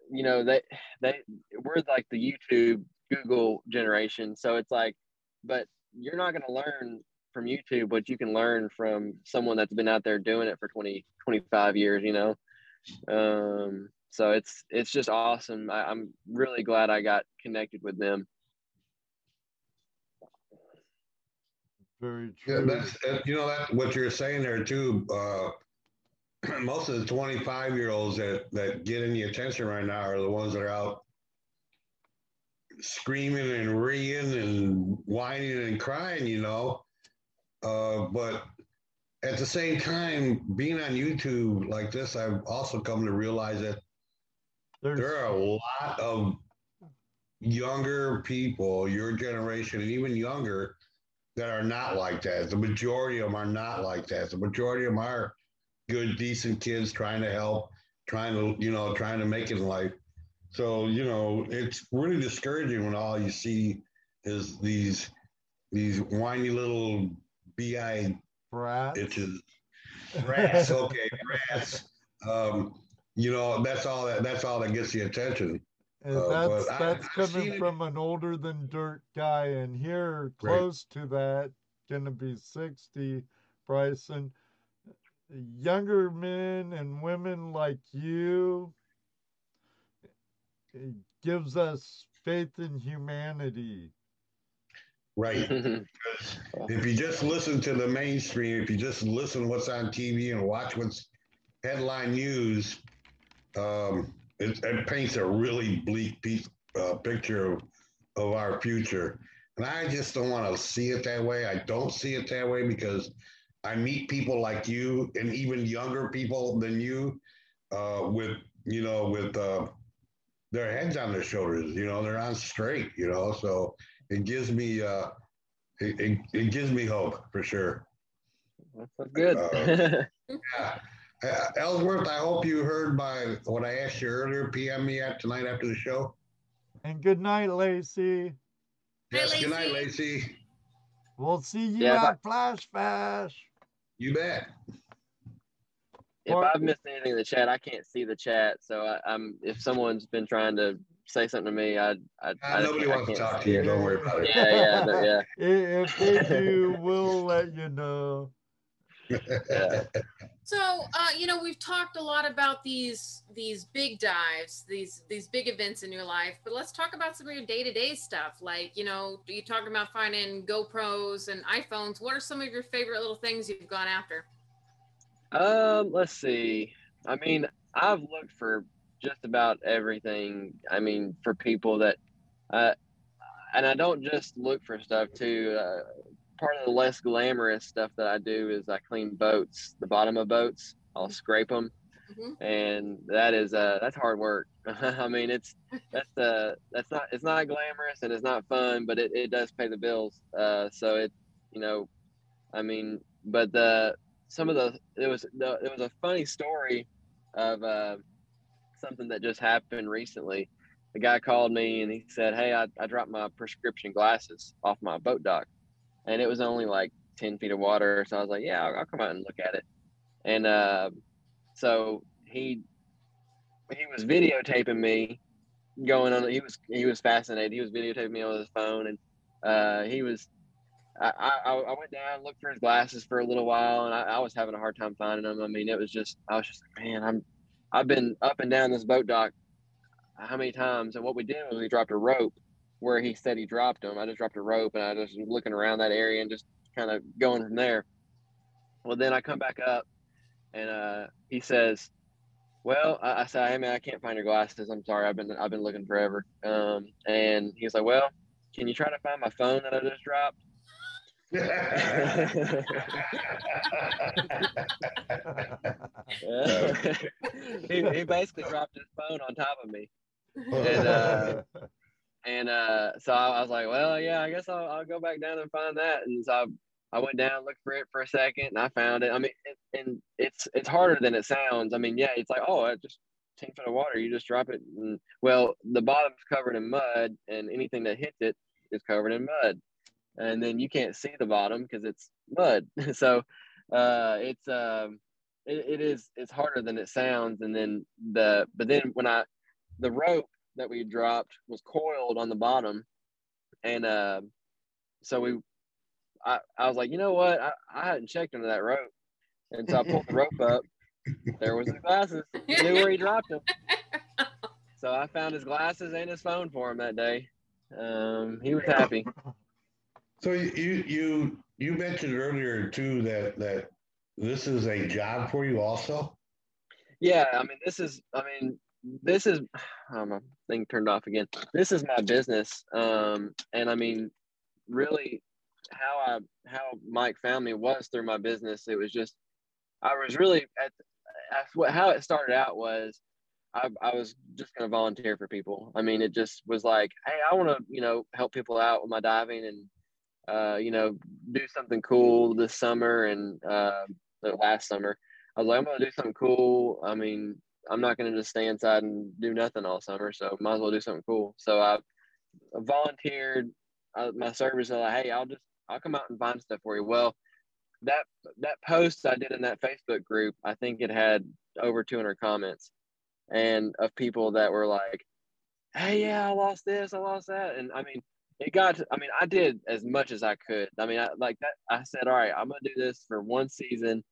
you know, they, they, we're like the YouTube, Google generation. So it's like, but you're not going to learn from YouTube what you can learn from someone that's been out there doing it for 20, 25 years, you know? Um, so it's, it's just awesome. I, I'm really glad I got connected with them. Very Yeah, true. that's uh, you know that what you're saying there too. Uh, most of the 25 year olds that that get any attention right now are the ones that are out screaming and reeing and whining and crying. You know, uh, but at the same time, being on YouTube like this, I've also come to realize that There's there are a lot of younger people, your generation, and even younger, that are not like that. The majority of them are not like that. The majority of them are good, decent kids trying to help, trying to, you know, trying to make it in life. So, you know, it's really discouraging when all you see is these these whiny little bi brats. itches rats. Okay, rats. Um, you know, that's all that that's all that gets the attention. And Uh, that's that's I've seen coming it- from an older than dirt guy, and here Right. close to that, gonna be sixty, Bryson. Younger men and women like you it gives us faith in humanity. Right. if you just listen to the mainstream, if you just listen to what's on TV and watch what's headline news, um, it, it paints a really bleak piece, uh, picture of, of our future. And I just don't want to see it that way. I don't see it that way because I meet people like you and even younger people than you uh, with, you know, with uh, their heads on their shoulders. You know, they're on straight, you know, so it gives me uh, it, it, it gives me hope for sure. That's good. Uh, Yeah. Uh, Ellsworth, I hope you heard my what I asked you earlier. PM me at tonight after the show. And good night, Lacey. Hey, Yes. Good night, Lacey. Lacey. We'll see you Yeah, at Flash Bash. You bet. if Or- I've missed anything in the chat, I can't see the chat. So I, I'm if someone's been trying to say something to me, I, I, Uh, I nobody can't- I wants to talk to you. Don't worry about it. Yeah, yeah, no, yeah. If they do, we'll let you know. Yeah. So, uh, you know, we've talked a lot about these these big dives, these these big events in your life, but let's talk about some of your day to day stuff. Like, you know, you talking about finding GoPros and iPhones. What are some of your favorite little things you've gone after? Um, let's see. I mean, I've looked for just about everything. I mean, for people that, uh, and I don't just look for stuff too. Uh, part of the less glamorous stuff that I do is I clean boats, the bottom of boats. I'll scrape them, Mhm. and that is uh that's hard work. I mean, it's that's uh that's not it's not glamorous and it's not fun, but it, it does pay the bills. Uh, so it you know, I mean, but the some of the it was the, it was a funny story of uh, something that just happened recently. The guy called me and he said, "Hey, I, I dropped my prescription glasses off my boat dock, and it was only like ten feet of water." So I was like, "Yeah, I'll, I'll come out and look at it." And uh, so he he was videotaping me going on. He was he was fascinated. He was videotaping me on his phone, and uh, he was. I, I, I went down, looked for his glasses for a little while, and I, I was having a hard time finding them. I mean, it was just I was just like, man, I'm I've been up and down this boat dock how many times? And what we did was we dropped a rope where he said he dropped them. I just dropped a rope and I just was looking around that area and just kind of going from there. Well, then I come back up and uh, he says, "Well," I, I said, "Hey man, I can't find your glasses. I'm sorry. I've been I've been looking forever." Um, and he's like, "Well, can you try to find my phone that I just dropped?" he, he basically dropped his phone on top of me. And, uh, And uh, so I, I was like, well, yeah, I guess I'll, I'll go back down and find that. And so I, I went down, looked for it for a second, and I found it. I mean, it, and it's it's harder than it sounds. I mean, yeah, it's like, oh, it just ten foot of water, you just drop it. And, well, the bottom's covered in mud, and anything that hits it is covered in mud. And then you can't see the bottom because it's mud. so uh, it's um, it, it is it's harder than it sounds. And then the but then when I the rope that we dropped was coiled on the bottom, and uh, so we, I, I was like, you know what, I, I hadn't checked under that rope, and so I pulled the rope up. There was the glasses. I knew where he dropped them. So I found his glasses and his phone for him that day. Um, he was happy. So you you you mentioned earlier too that that this is a job for you also. Yeah, I mean, this is, I mean, this is, oh, my thing turned off again. This is my business. Um, and I mean, really, how I, how Mike found me was through my business. It was just, I was really at, at what, how it started out was I, I was just going to volunteer for people. I mean, it just was like, hey, I want to, you know, help people out with my diving and, uh, you know, do something cool this summer and uh, last summer. I was like, I'm going to do something cool. I mean, I'm not going to just stay inside and do nothing all summer, so might as well do something cool. So I volunteered uh, my service. I like, hey, I'll just I'll come out and find stuff for you. Well, that that post I did in that Facebook group, I think it had over 200 comments, and of people that were like, hey, yeah, I lost this, I lost that, and I mean, it got. To, I mean, I did as much as I could. I mean, I, like that. I said, all right, I'm gonna do this for one season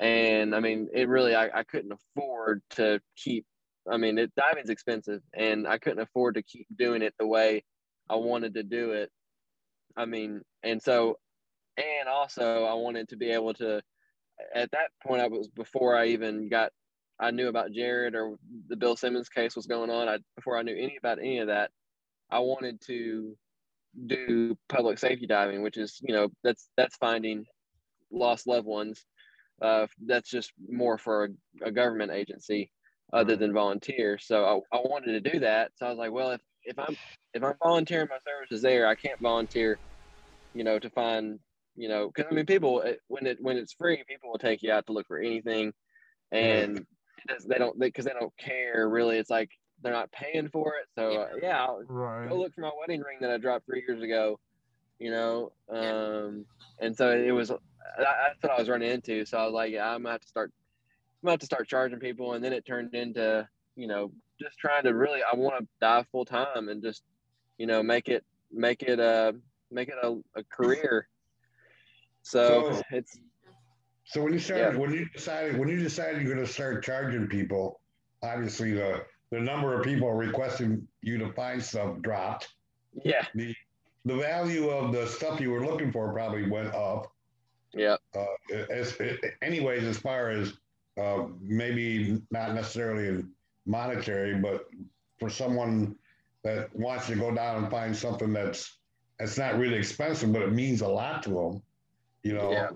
and I mean, it really I, I couldn't afford to keep. I mean, it, diving's expensive, and I couldn't afford to keep doing it the way I wanted to do it. I mean, and so, and also I wanted to be able to. At that point, I was before I even got. I knew about Jared or the Bill Simmons case was going on. I before I knew any about any of that, I wanted to do public safety diving, which is you know that's that's finding lost loved ones uh, that's just more for a, a government agency other than volunteer. So I, I wanted to do that. So I was like, well, if, if I'm if I'm volunteering my services there, I can't volunteer, you know, to find, you know, because I mean, people when it when it's free, people will take you out to look for anything, and they don't because they, they, don't care really. It's like they're not paying for it. So uh, yeah, I'll right. go look for my wedding ring that I dropped three years ago, you know. Um, and so it was that's what I was running into. So I was like, yeah, I'm gonna have to start. I'm gonna have to start charging people, and then it turned into you know just trying to really. I want to dive full time and just you know make it make it a make it a, a career. So, so it's So when you started, Yeah. when you decided, when you decided you're going to start charging people, obviously the the number of people requesting you to find stuff dropped. Yeah. The the value of the stuff you were looking for probably went up. Yeah. Uh, as, anyways, as far as uh, maybe not necessarily monetary, but for someone that wants to go down and find something that's that's not really expensive, but it means a lot to them. You know, Yeah.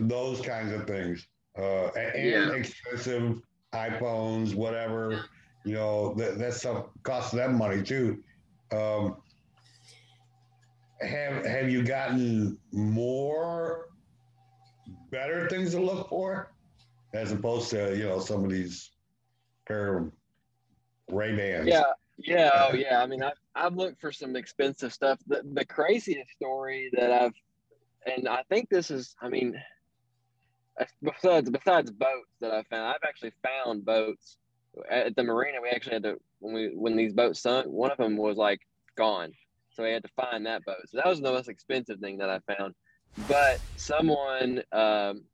those kinds of things. Uh, and Yeah. expensive iPhones, whatever. You know, that, that stuff costs them money too. Um, have Have you gotten more better things to look for, as opposed to you know some of these pair of Ray Bans? Yeah, yeah, oh yeah. I mean, I've I've looked for some expensive stuff. The the craziest story that I've, and I think this is, I mean, besides besides boats that I found, I've actually found boats at the marina. We actually had to when we when these boats sunk. One of them was like gone, so we had to find that boat. So that was the most expensive thing that I found. But someone um,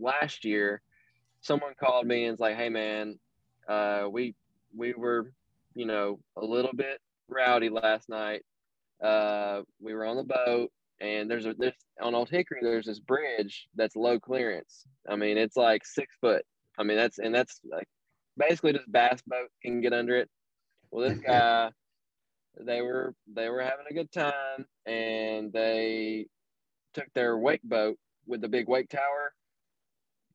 last year, someone called me and was like, "Hey man, uh, we we were, you know, a little bit rowdy last night. Uh, we were on the boat, and there's a there's on Old Hickory. There's this bridge that's low clearance. I mean, it's like six foot. I mean, that's and that's like basically just bass boat can get under it. Well, this guy, they were they were having a good time, and they took their wake boat with the big wake tower,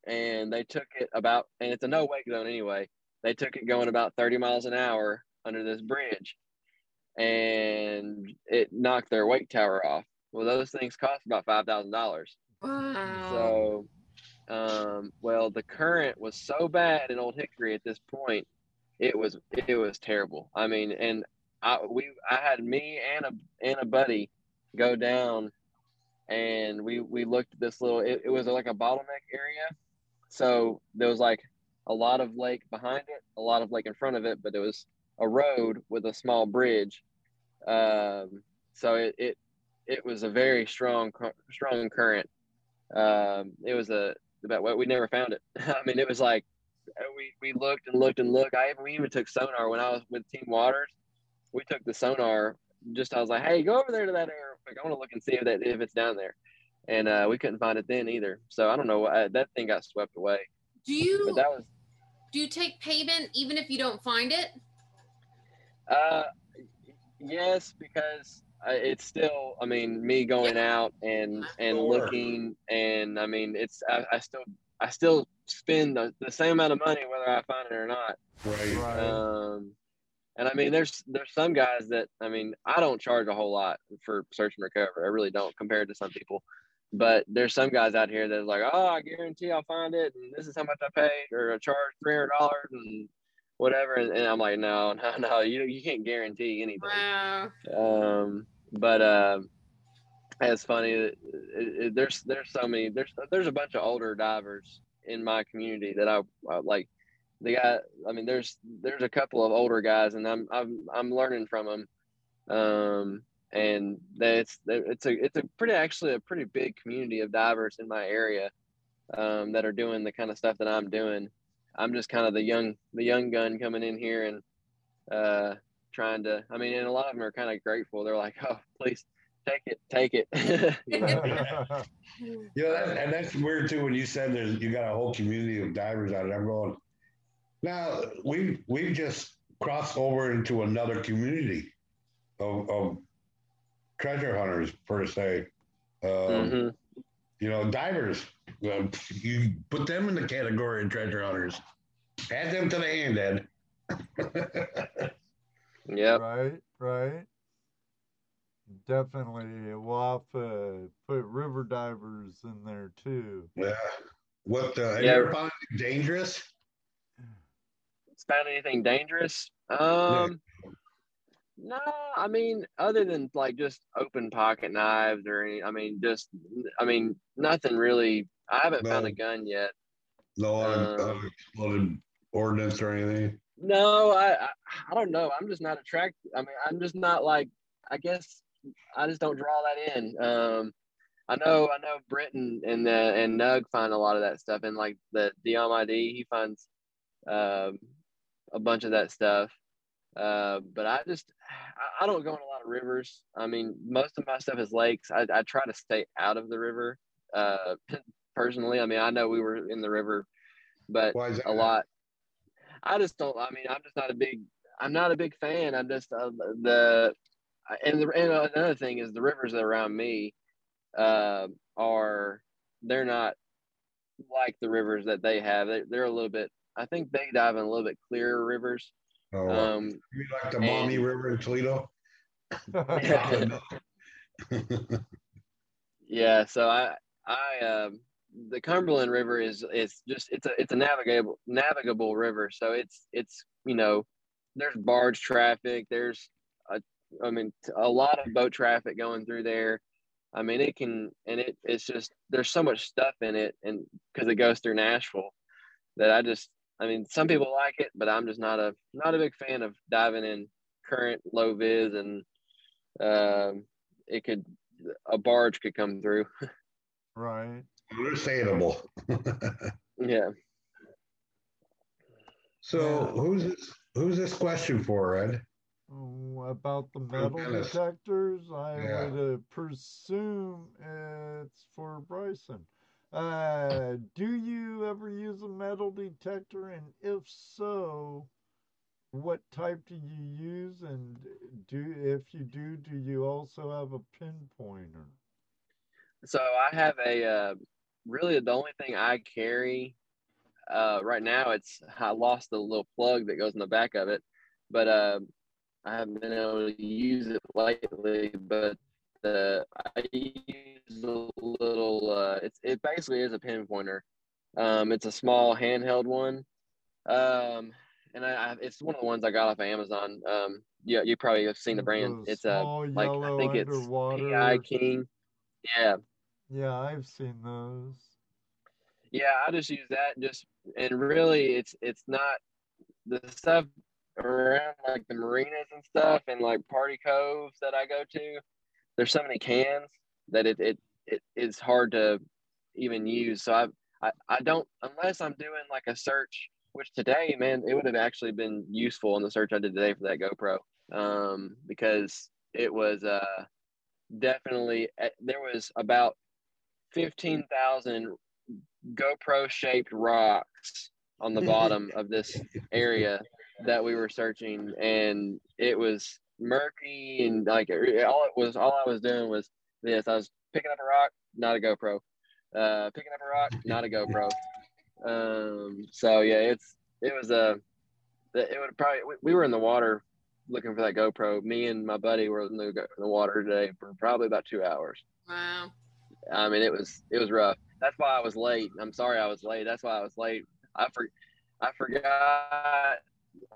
and they took it about, and it's a no wake zone anyway they took it going about 30 miles an hour under this bridge and it knocked their wake tower off. Well, those things cost about $5,000. Wow. So, um, well, the current was so bad in Old Hickory at this point, it was it was terrible. I mean, and I we I had me and a and a buddy go down, and we we looked at this little. It, it was like a bottleneck area, so there was like a lot of lake behind it, a lot of lake in front of it, but it was a road with a small bridge. Um, so it, it it was a very strong strong current. Um, it was a about what we never found it. I mean, it was like we we looked and looked and looked. I even we even took sonar when I was with Team Watters. We took the sonar. Just I was like, hey, go over there to that area. I want to look and see if that if it's down there. And uh, we couldn't find it then either. So I don't know. Uh, that thing got swept away. do But you that was do you take payment even if you don't find it? Uh, yes, because I, it's still. I mean, me going out and and Sure. looking, and I mean, it's. I, I still. I still spend the, the same amount of money whether I find it or not. Right. Right. Um, and I mean, there's there's some guys that I mean, I don't charge a whole lot for search and recover. I really don't compared to some people. But there's some guys out here that's like, oh, I guarantee I'll find it, and this is how much I paid, or I charge three hundred dollars and whatever. And, and I'm like, no, no, no, you you can't guarantee anything. Wow. Um, but um, it's funny. That it, it, there's there's so many. There's there's a bunch of older divers in my community that I, I like. The guy. I mean, there's there's a couple of older guys, and I'm I'm I'm learning from them. Um, and that's it's a it's a pretty actually a pretty big community of divers in my area um, that are doing the kind of stuff that I'm doing. I'm just kind of the young the young gun coming in here and uh, trying to. I mean, and a lot of them are kind of grateful. They're like, "Oh, please take it, take it." You know? You know, that, and that's weird too when you said there's you got a whole community of divers out there. I'm going, now we've we've just crossed over into another community of, of treasure hunters per se. Um, Mhm. You know, divers. Um, you put them in the category of treasure hunters. Add them to the hand, Ed. yeah. Right, right. Definitely. We'll have to put river divers in there too. yeah. What the? Have Yeah. you ever found it dangerous? Found anything dangerous? Um. No, I mean, other than like just open pocket knives or any, I mean, just, I mean, nothing really. I haven't found a gun yet. No Um, unexploded ordnance or anything. No, I, I I don't know. I'm just not attracted. I mean, I'm just not like. I guess I just don't draw that in. Um, I know, I know, Britton and uh, and Nug find a lot of that stuff, and like the Dion ID, he finds um, a bunch of that stuff. Uh, but I just, I, don't go in a lot of rivers. I mean, most of my stuff is lakes. I, I try to stay out of the river. Uh, personally, I mean, I know we were in the river, but that? a lot. I just don't. I mean, I'm just not a big. I'm not a big fan. I'm just uh, the, and the and another thing is the rivers around me, uh, are they're not like the rivers that they have. They, they're a little bit. I think they dive in a little bit clearer rivers. Oh, Um, you like the and- River in Toledo? Yeah, so I I um the Cumberland River is is just it's a it's a navigable navigable river. So it's it's you know there's barge traffic. There's a I mean a lot of boat traffic going through there. I mean it can and it it's just there's so much stuff in it and because it goes through Nashville that I just I mean some people like it, but I'm just not a not a big fan of diving in current low vis and um it could a barge could come through. right. Understandable. Yeah. so who's this? Who's this question for, Ed? About the metal Dennis. detectors, I Yeah. would uh, presume it's for Bryson. Uh, do you ever use a metal detector? And if so, what type do you use? And do if you do, do you also have a pinpointer? So I have a uh, really the only thing I carry uh, right now. It's I lost the little plug that goes in the back of it, but uh, I haven't been able to use it lately. But uh, I a little. Uh, it's it basically is a pinpointer. Um, it's a small handheld one, um, and I, I it's one of the ones I got off of Amazon. Um, yeah, you probably have seen the brand. Those It's a small like I think it's underwater- PI King. Yeah, Yeah, I've seen those. Yeah, I just use that and just and really it's it's not the stuff around like the marinas and stuff and like party coves that I go to. There's so many cans that it it, it is hard to even use. So I, I I don't unless I'm doing like a search, which today, man, it would have actually been useful in the search I did today for that GoPro. Um, because it was uh definitely eh, there was about fifteen thousand GoPro shaped rocks on the bottom of this area that we were searching, and it was murky and like all it was. All I was doing was this. I was picking up a rock, not a GoPro. Uh, picking up a rock, not a GoPro. Um, so yeah, it's it was a. it would probably we, we were in the water looking for that GoPro. Me and my buddy were in the, in the water today for probably about two hours. Wow. I mean, it was it was rough. That's why I was late. I'm sorry I was late. That's why I was late. I for, I forgot.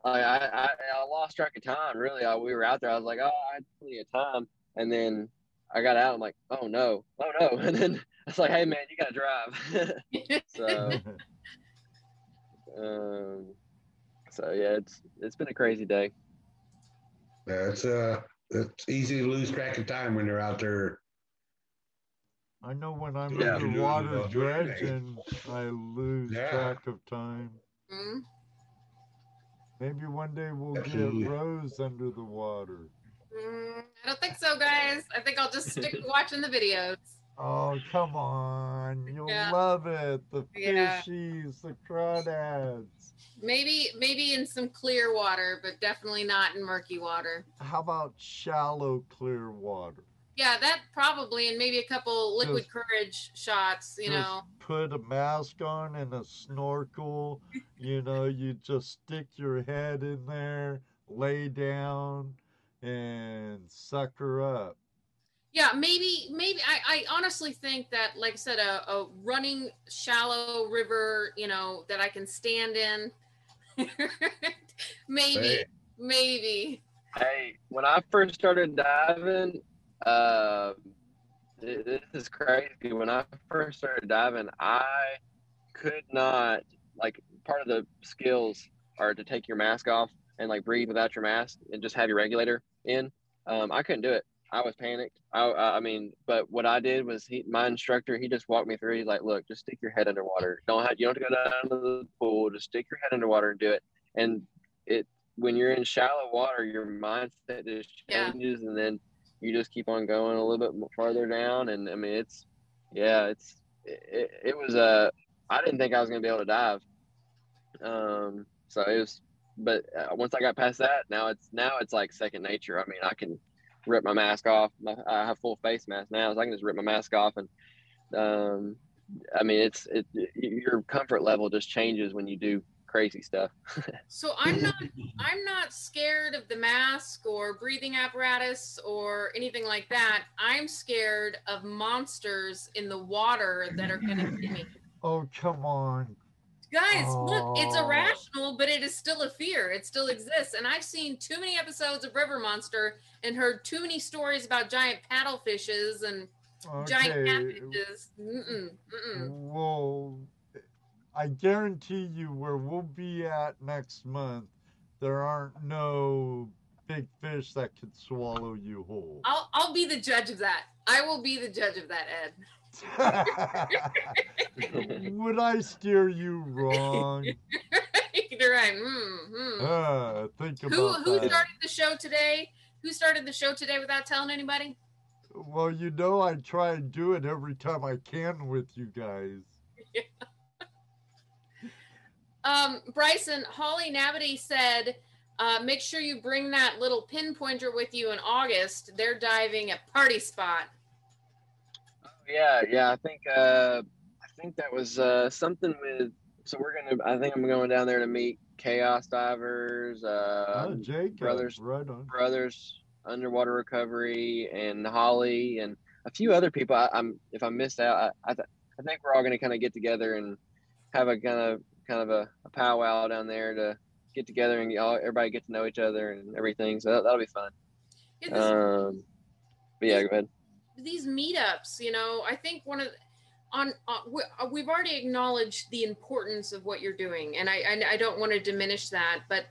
I, I I I lost track of time. Really, I, we were out there. I was like, oh, I had plenty of time, and then I got out. I'm like, oh no, oh no, and then I was like, hey man, you gotta drive. so, um, so yeah, it's it's been a crazy day. Yeah, it's uh, it's easy to lose track of time when you're out there. I know when I'm Yeah. underwater Yeah. dredging, I lose Yeah. track of time. Hmm? Maybe one day we'll Absolutely. get Rose under the water. Mm, I don't think so, guys. I think I'll just stick to watching the videos. Oh, come on. You'll Yeah. love it. The Yeah. fishies, the crawdads. Maybe, maybe in some clear water, but definitely not in murky water. How about shallow, clear water? Yeah, that probably, and maybe a couple liquid Just- courage shots. You know, put a mask on and a snorkel. You know, you just stick your head in there, lay down, and suck her up. yeah, maybe, maybe. I, I honestly think that, like I said, a, a running shallow river, you know, that I can stand in. maybe, Hey. maybe. Hey, when I first started diving, uh, this is crazy. When I first started diving, I could not like part of the skills are to take your mask off and like breathe without your mask and just have your regulator in. Um, I couldn't do it. I was panicked. I, I mean, but what I did was he, my instructor, he just walked me through. He's like, look, just stick your head underwater. Don't have, you don't have to go down to the pool. Just stick your head underwater and do it. And it, when you're in shallow water, your mindset just Yeah. changes, and then you just keep on going a little bit farther down. And I mean, it's, yeah, it's, it, it was Uh, I didn't think I was gonna be able to dive. Um, so it was, but uh, once I got past that, now it's now it's like second nature. I mean, I can rip my mask off. My, I have full face mask now, so I can just rip my mask off, and um, I mean, it's it your comfort level just changes when you do crazy stuff. So I'm not I'm not scared of the mask or breathing apparatus or anything like that. I'm scared of monsters in the water that are going to hit me. Oh, come on. Guys, look, it's Oh. irrational, but it is still a fear. It still exists. And I've seen too many episodes of River Monster and heard too many stories about giant paddlefishes and giant Okay. catfishes. Mm-mm, mm-mm. Well, I guarantee you where we'll be at next month, there aren't no big fish that could swallow you whole. I'll I'll be the judge of that. I will be the judge of that, Ed. Would I steer you wrong? You're right. Mm, mm. Uh, think Who about who that. started the show today? Who started the show today without telling anybody? Well, you know I try and do it every time I can with you guys. Yeah. Um, Bryson, Holly Nabity said, uh, make sure you bring that little pinpointer with you in August. They're diving at Party Spot. Yeah, yeah. I think uh, I think that was uh, something with. So we're gonna. I think I'm going down there to meet Chaos Divers, uh, oh, Jacob, brothers- right on. Brothers Underwater Recovery, and Holly, and a few other people. I, I'm if I missed out, I I, th- I think we're all gonna kind of get together and have a kind of kind of a, a powwow down there to get together and all everybody get to know each other and everything. So that, that'll be fun. Yeah, this- Um, but yeah, go ahead. These meetups, you know, I think one of on uh, we, uh, we've already acknowledged the importance of what you're doing, and I, I I don't want to diminish that, but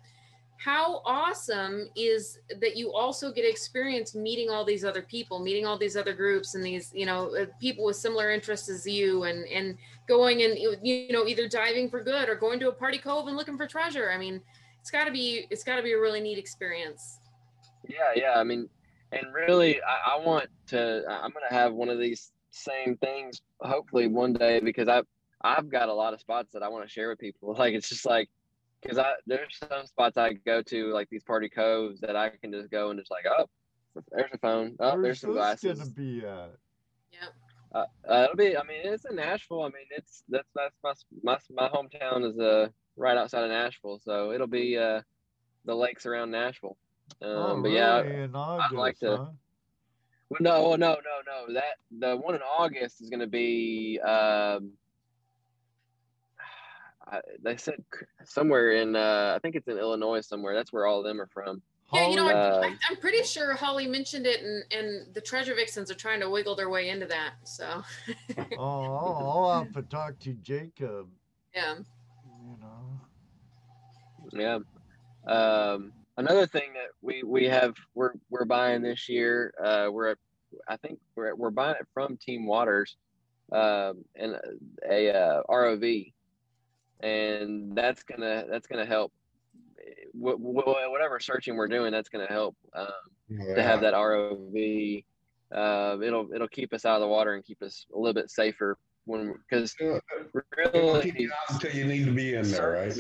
how awesome is that you also get experience meeting all these other people, meeting all these other groups, and these you know uh, people with similar interests as you, and and going and you know either diving for good or going to a party cove and looking for treasure. I mean, it's got to be it's got to be a really neat experience. Yeah, yeah. I mean, and really, I, I want to. I'm gonna have one of these same things hopefully one day because I've I've got a lot of spots that I want to share with people. Like it's just like because I there's some spots I go to like these party coves that I can just go and just like oh there's a phone oh Where's there's some this glasses. gonna be at? Yeah. Uh, uh, it'll be. I mean, it's in Nashville. I mean, it's that's that's my my my hometown is uh right outside of Nashville, so it'll be uh the lakes around Nashville. Um, oh, but yeah, really? In August, like to- huh? well, no, well, no, no, no. That the one in August is going to be. Um, I, they said somewhere in. Uh, I think it's in Illinois somewhere. That's where all of them are from. Yeah, you know, Holly- I, Um, I, I'm pretty sure Holly mentioned it, and, and the treasure vixens are trying to wiggle their way into that. So, oh, I'll, I'll have to talk to Jacob. yeah. You know. Yeah. Um, another thing that we we have we're we're buying this year. Uh, we're I think we're we're buying it from Team Watters, um, and a, uh, ROV, and that's gonna that's gonna help. Wh- wh- whatever searching we're doing, that's gonna help um, to have that ROV. Uh, it'll it'll keep us out of the water and keep us a little bit safer when because really you out until you need to be in there, right?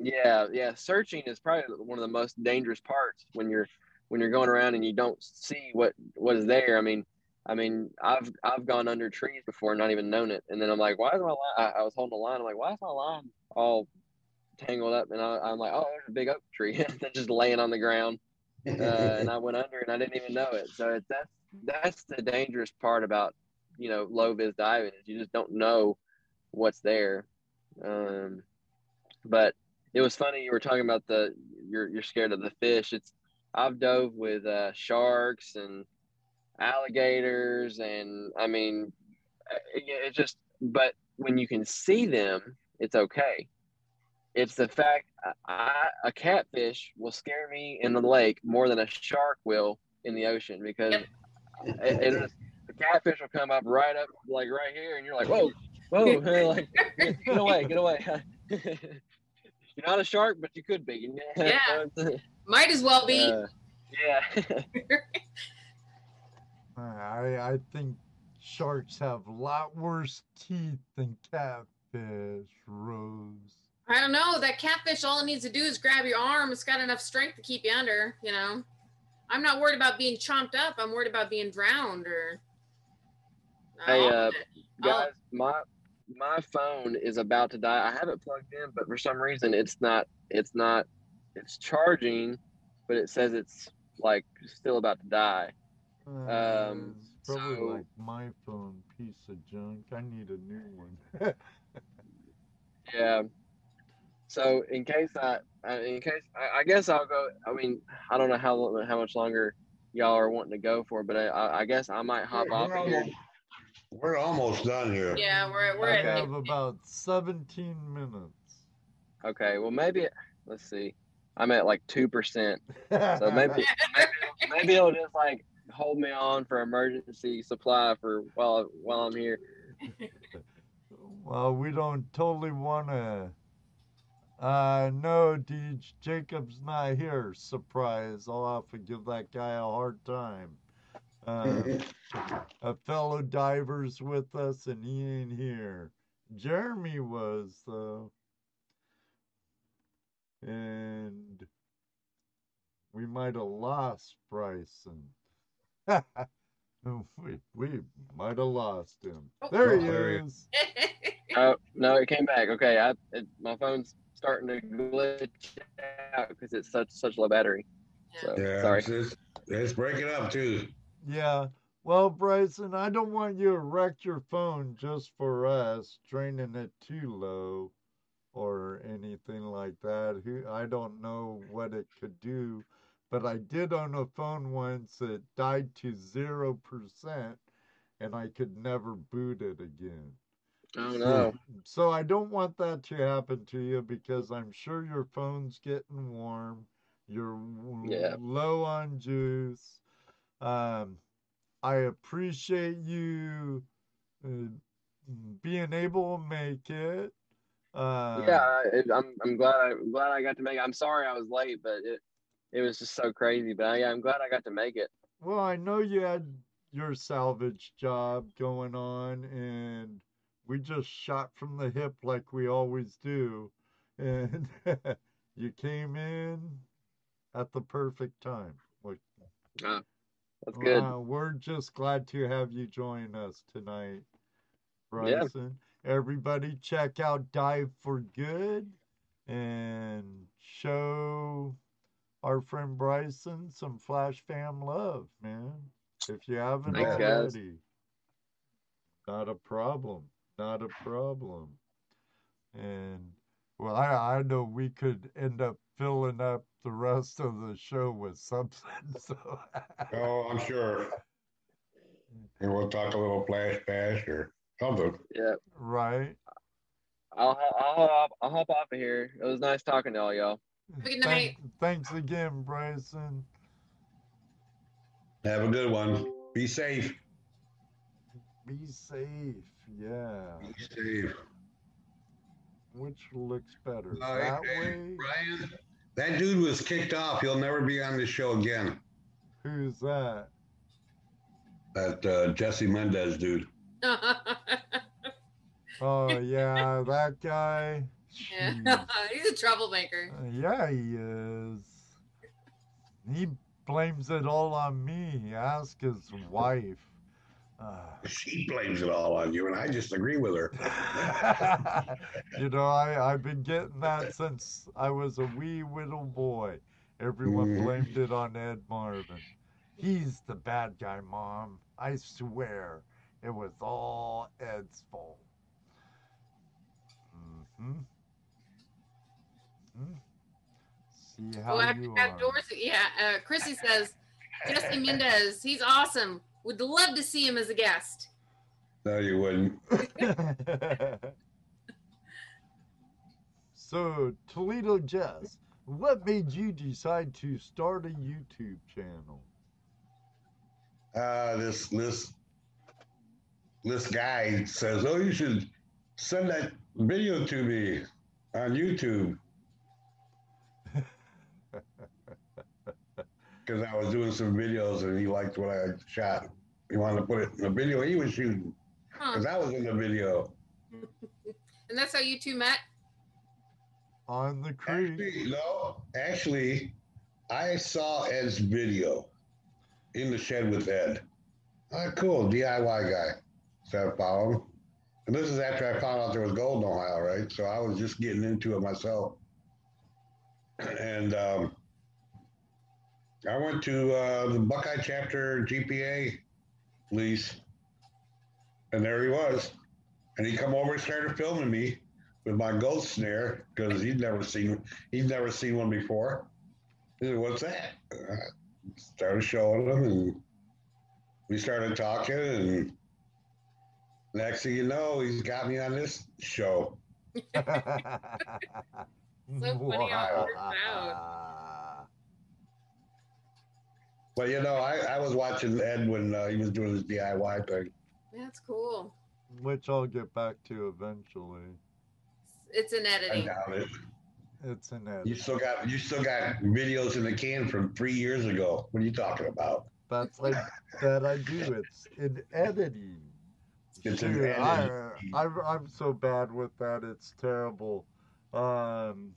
Yeah, yeah. Searching is probably one of the most dangerous parts when you're when you're going around and you don't see what what is there. I mean, I mean, I've I've gone under trees before and not even known it, and then I'm like, why is my line? I, I was holding the line. I'm like, why is my line all tangled up? And I, I'm like, oh, there's a big oak tree that's just laying on the ground, uh, and I went under and I didn't even know it. So it's, that's that's the dangerous part about you know low vis diving is you just don't know what's there. Um, but it was funny you were talking about the you're you're scared of the fish. It's I've dove with uh, sharks and alligators, and I mean, it, it just. But when you can see them, it's okay. It's the fact I, a catfish will scare me in the lake more than a shark will in the ocean because Yep. it, it the catfish will come up right up like right here, and you're like, whoa, whoa, like get away, get away. you're not a shark, but you could be. Yeah. Might as well be. Uh, yeah. I I think sharks have a lot worse teeth than catfish, Rose. I don't know. That catfish, all it needs to do is grab your arm. It's got enough strength to keep you under, you know. I'm not worried about being chomped up. I'm worried about being drowned or. Hey, uh, guys, my my phone is about to die. I have it plugged in, but for some reason it's not. It's not. It's charging, but it says it's like still about to die. Uh, Um, it's probably so- like my phone, piece of junk. I need a new one. Yeah. So in case I, I in case I, I guess I'll go. I mean, I don't know how how much longer y'all are wanting to go for, but I, I, I guess I might hop We're off here. almost, we're almost done here. yeah, we're we're I at have about 17 minutes. Okay. Well, maybe let's see. I'm at like two percent. So maybe maybe, maybe it'll just like hold me on for emergency supply for while while I'm here. Well, we don't totally want to. Uh, no, Deej, Jacob's not here. Surprise. I'll have to give that guy a hard time. Uh, a fellow diver's with us and he ain't here. Jeremy was, though. And we might have lost Bryson. we we might have lost him. There he Oh, there he is. Oh no, it came back. Okay, I it, my phone's starting to glitch out because it's such such low battery. So Yeah, sorry. It's, it's, it's breaking up too. Yeah. Well, Bryson, I don't want you to wreck your phone just for us, draining it too low or anything like that. Who I don't know what it could do, but I did own a phone once that died to zero percent and I could never boot it again. Oh no. So I don't want that to happen to you because I'm sure your phone's getting warm. You're Yeah. low on juice. Um, I appreciate you uh, being able to make it. Uh, yeah, I, it, I'm I'm glad I, I'm glad I got to make. it. I'm sorry I was late, but it it was just so crazy. But yeah, I'm glad I got to make it. Well, I know you had your salvage job going on, and we just shot from the hip like we always do. And you came in at the perfect time. Like, Uh, that's good. wow, we're just glad to have you join us tonight, Yeah. Bryson. Everybody, check out Dive for Good and show our friend Bryson some Flash Fam love, man. If you haven't Thanks, guys. already, not a problem. Not a problem. And well, I I know we could end up filling up the rest of the show with something. So Oh, I'm sure. And we'll talk a little flash bash or something. Yeah, right. I'll I'll hop, I'll hop off of here. It was nice talking to all y'all. Good Thank- thanks again, Bryson. Have a good one. Be safe. Be safe. Yeah. Be safe. Which looks better? That hey, way? Brian, that dude was kicked off. He'll never be on the show again. Who's that? That uh, Jesse Mendez dude. Oh yeah, that guy. yeah. He's a troublemaker. Uh, yeah, he is. He blames it all on me. Ask his wife. Uh, She blames it all on you, and I just agree with her. you know, I, I've been getting that since I was a wee little boy. Everyone Mhm. blamed it on Ed Marvin. He's the bad guy, Mom. I swear. It was all Ed's fault. hmm hmm See how Oh, after you that are. doors, yeah. Uh, Chrissy says, Jesse Mendez, he's awesome. Would love to see him as a guest. No, you wouldn't. so, Toledo Jess, what made you decide to start a YouTube channel? uh, this this this guy says, "Oh, you should send that video to me on YouTube." Because I was doing some videos and he liked what I shot. He wanted to put it in the video he was shooting Huh. because I was in the video. And that's how you two met? On the creek. Actually, no, actually, I saw Ed's video in the shed with Ed. Ah, cool, DIY guy. So I followed him. And this is after I found out there was gold in Ohio, right? So I was just getting into it myself. And um, I went to uh, the Buckeye chapter GPA lease, and there he was. And he come over and started filming me with my ghost snare because he'd never seen he'd never seen one before. He said, "What's that?" I started showing him, and we started talking. And next thing you know, he's got me on this show. So funny how it worked out. But you know, I, I was watching Ed when uh, he was doing his DIY thing. That's cool. Which I'll get back to eventually. It's in I editing. doubt it. It's an editing. You edit. still got you still got videos in the can from three years ago. What are you talking about? That's like that I do. It's in editing. It's in Shoot, I, editing. I, I'm so bad with that. It's terrible. Um,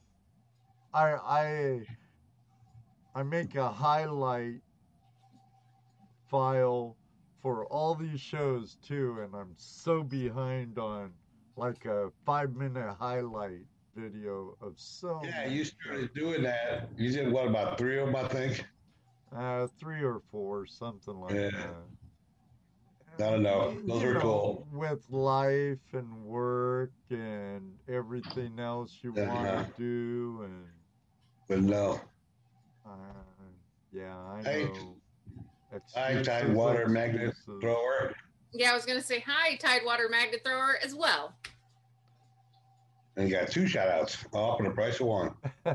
I, I, I make a highlight file for all these shows too, and I'm so behind on like a five minute highlight video of so Yeah, many you started doing that. You did what about three of them, I think. uh, three or four, something like Yeah. that. I don't know. Those You are know, cool. With life and work and everything else you want to do, and But no, uh, yeah, I Hey. Know. I Excuses, Tidewater magnet thrower. Yeah, I was gonna say hi, Tidewater Magnet Thrower as well. And you got two shout outs, all for the price of one.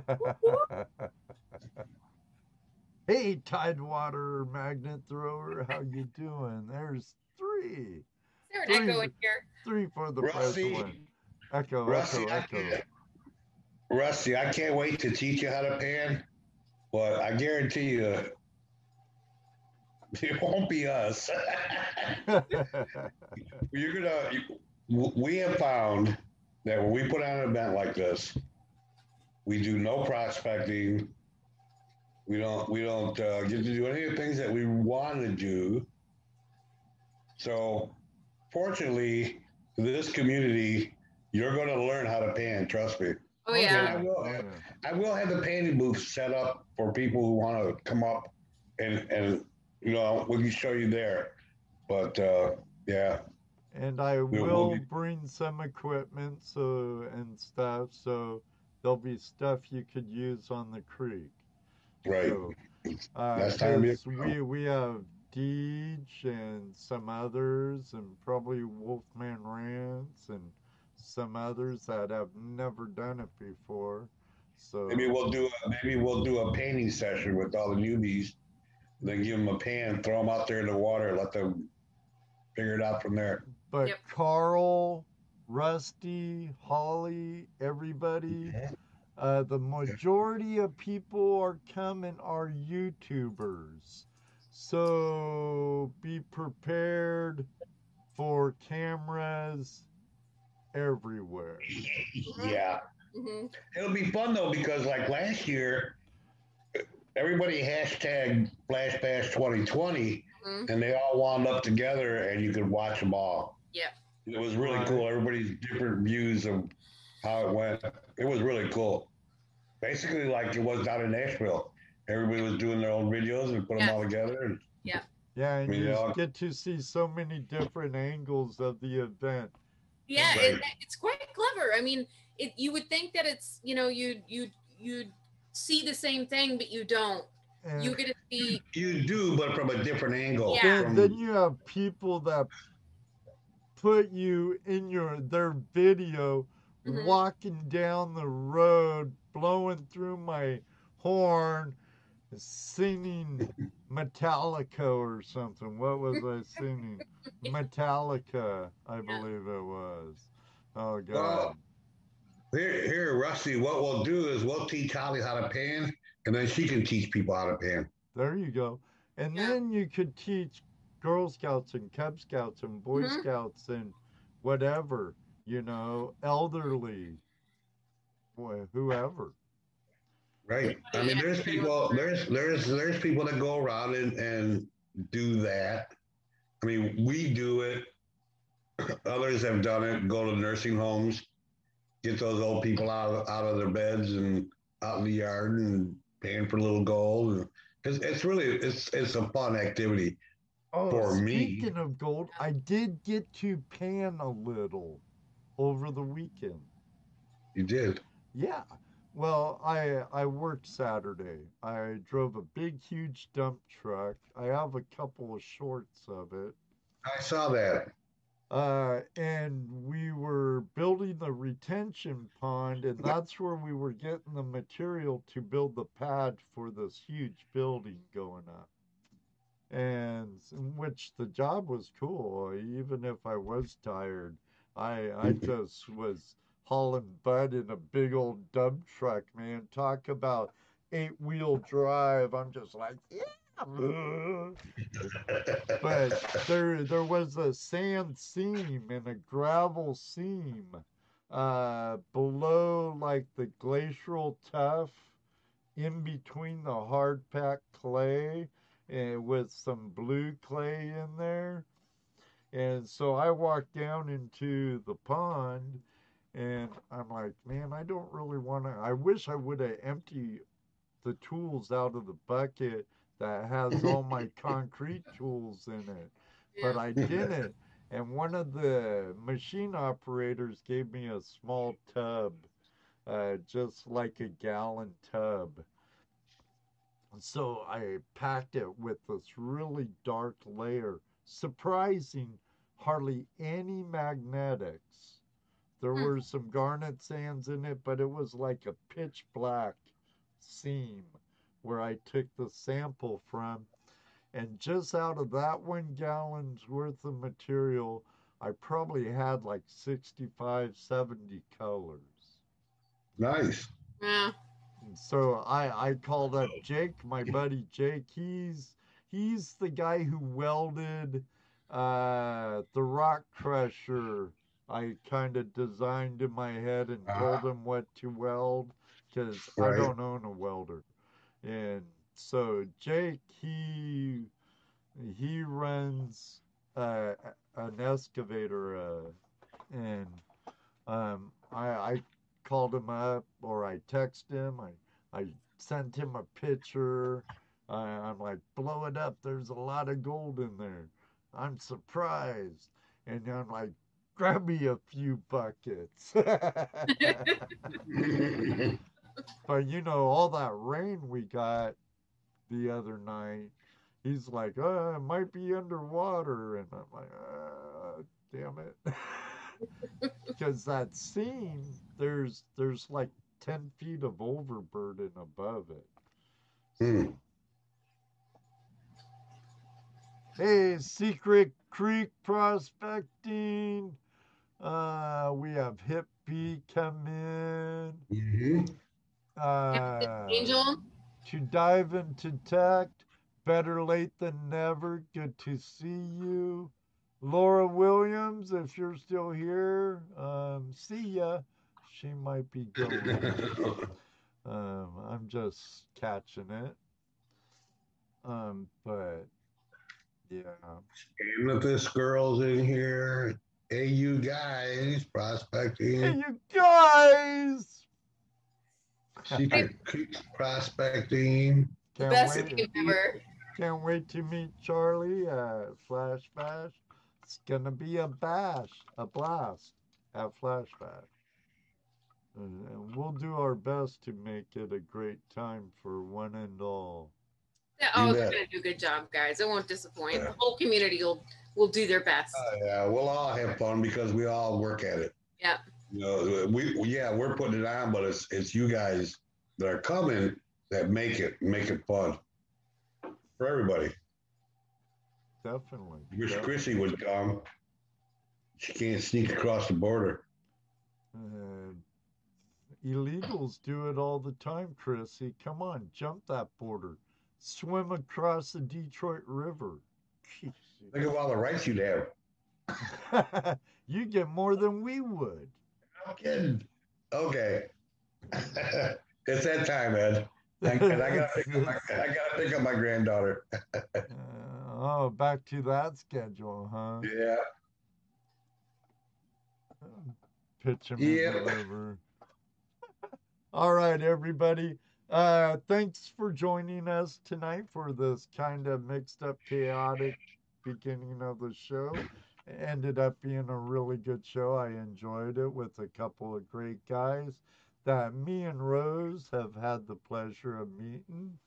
hey, Tidewater magnet thrower, how you doing? There's three, Is there an Three. echo in here? three for the price of one. Echo, Rusty, echo, echo. Rusty, I can't wait to teach you how to pan, but I guarantee you, it won't be us. You're gonna. You, we have found that when we put on an event like this, we do no prospecting. We don't. We don't uh, get to do any of the things that we want to do. So, fortunately, this community, you're going to learn how to pan. Trust me. Oh yeah. I will. Oh. I will have the painting booth set up for people who want to come up and and you know we can show you there. But uh, yeah, And I We'll- will we'll bring some equipment so and stuff, so there'll be stuff you could use on the creek. right. So, uh, time we we have Deej and some others, and probably Wolfman Rants and some others that have never done it before. So Maybe we'll do a, maybe we'll do a painting session with all the newbies. Then give them a pan, throw them out there in the water, let them figure it out from there. But Yep. Carl, Rusty, Holly, everybody, uh, the majority of people are coming are YouTubers. So be prepared for cameras everywhere. Yeah, hmm it'll be fun though because like last year, everybody hashtag Flash Bash 2020, hmm and they all wound up together, and you could watch them all. Yeah, It was really cool. Everybody's different views of how it went. It was really cool. Basically, like it was down in Nashville. Everybody was doing their own videos and put them all together. And Yeah, Yeah, and mean, you they all- get to see so many different angles of the event. Yeah, Right. it, it's quite clever. I mean, it, you would think that it's you know you you you see the same thing, but you don't. And You get to see. you do, but from a different angle. Yeah. then, then you have people that put you in your their video Mhm. walking down the road blowing through my horn singing Metallica or something. What was I singing? Metallica, I believe it was. Oh God. Well, here, here, Rusty. What we'll do is we'll teach Holly how to pan, and then she can teach people how to pan. There you go. And Yeah. then you could teach Girl Scouts and Cub Scouts and Boy Mhm. Scouts and whatever, you know, elderly, whoever. Right. I mean, there's people, there's there's there's people that go around and and do that. I mean, we do it. Others have done it. Go to nursing homes, get those old people out of, out of their beds and out in the yard and paying for a little gold. It's, it's really it's it's a fun activity. Oh, For me- speaking of gold, I did get to pan a little over the weekend. You did. Yeah. Well, I I worked Saturday. I drove a big, huge dump truck. I have a couple of shorts of it. I saw that. Uh, and we were building the retention pond, and that's where we were getting the material to build the pad for this huge building going up. And which the job was cool, even if I was tired. I I just was hauling butt in a big old dump truck, man. Talk about eight wheel drive. I'm just like, yeah. but there there was a sand seam and a gravel seam uh below like the glacial tuff in between the hard packed clay and with some blue clay in there. And so i walked down into the pond and i'm like man i don't really want to i wish i would have emptied the tools out of the bucket that has all my concrete tools in it but I didn't. And one of the machine operators gave me a small tub, uh, just like a gallon tub. So I packed it with this really dark layer, surprising hardly any magnetics. There Hmm. were some garnet sands in it, but it was like a pitch black seam where I took the sample from. And just out of that one gallon's worth of material, I probably had like 65, 70 colors. Nice. Yeah. And so I, I called up Jake, my buddy Jake. He's he's the guy who welded uh, the rock crusher. I kind of designed in my head and told him what to weld because I don't own a welder. And so Jake, he he runs uh, an excavator, uh, and um, I, I called him up or I texted him. I I sent him a picture. I, I'm like, blow it up. There's a lot of gold in there. I'm surprised. And I'm like, grab me a few buckets. but you know, all that rain we got the other night, he's like, uh, it might be underwater. And I'm like, uh, damn it. Because that seam, there's there's like 10 feet of overburden above it. Hmm. Hey, Secret Creek Prospecting. Uh, we have Hip B come in. Mhm. Uh, Angel. to dive into tech. Better late than never. Good to see you. Laura Williams, if you're still here, um, see ya. She might be going. um, I'm just catching it. Um, but yeah. Amethyst girl's in here, hey, you guys, prospecting, Hey, you guys! Secret creek prospecting. The Can't best wait. name ever. Can't wait to meet Charlie uh, at Flash Bash. It's gonna be a bash, a blast at Flash Bash. And, and we'll do our best to make it a great time for one and all. Yeah, oh, You they're bet. gonna do a good job, guys. It won't disappoint. The whole community will will do their best. Oh, yeah, we'll all have fun because we all work at it. Yeah. You know, we yeah, we're putting it on, but it's it's you guys that are coming that make it make it fun for everybody. Definitely. Wish definitely. Chrissy was gone. She can't sneak across the border. Uh, illegals do it all the time, Chrissy. Come on, jump that border. Swim across the Detroit River. Think of all the rights you'd have. you get more than we would. Kidding. Okay. it's that time, Ed. I, and I gotta pick up my, I gotta pick up my granddaughter. Uh, oh, back to that schedule, huh? Yeah. Pitch him Yep. river. All right, everybody. Uh, thanks for joining us tonight for this kind of mixed up, chaotic beginning of the show. Ended up being a really good show. I enjoyed it with a couple of great guys that me and Rose have had the pleasure of meeting.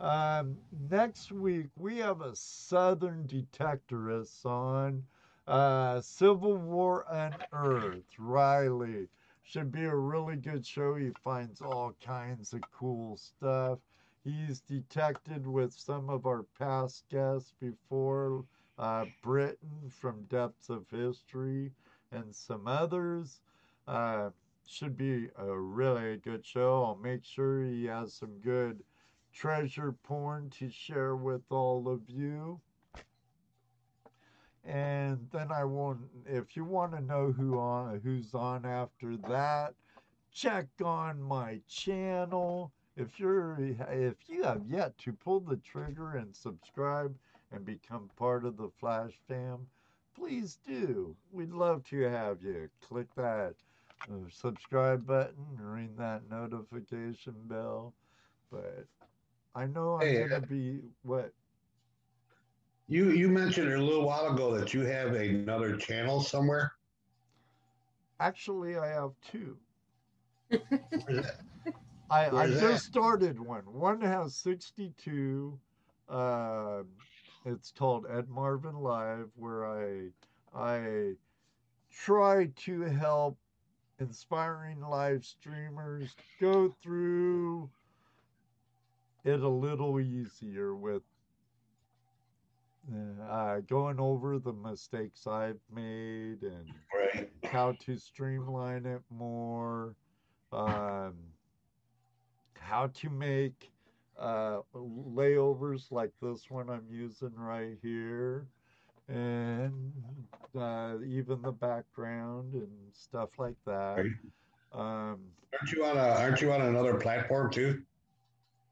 Um, next week, we have a Southern detectorist on uh, Civil War Unearthed. Riley. Should be a really good show. He finds all kinds of cool stuff. He's detected with some of our past guests before, uh, Britain from Depths of History, and some others. Uh, should be a really good show. I'll make sure he has some good treasure porn to share with all of you. And then I won't. If you want to know who on who's on after that, check on my channel. If you're if you have yet to pull the trigger and subscribe and become part of the Flash fam, please do. We'd love to have you. Click that uh, subscribe button, ring that notification bell. But I know I'm Hey, gonna be what You you mentioned a little while ago that you have another channel somewhere. Actually, I have two. I, I just started one. One has 62. Uh, it's called Ed Marvin Live, where I I try to help inspiring live streamers go through it a little easier with uh, going over the mistakes I've made and Right. how to streamline it more, um, how to make uh, layovers like this one I'm using right here, and uh, even the background and stuff like that. Um, Aren't you on a Aren't you on another platform too?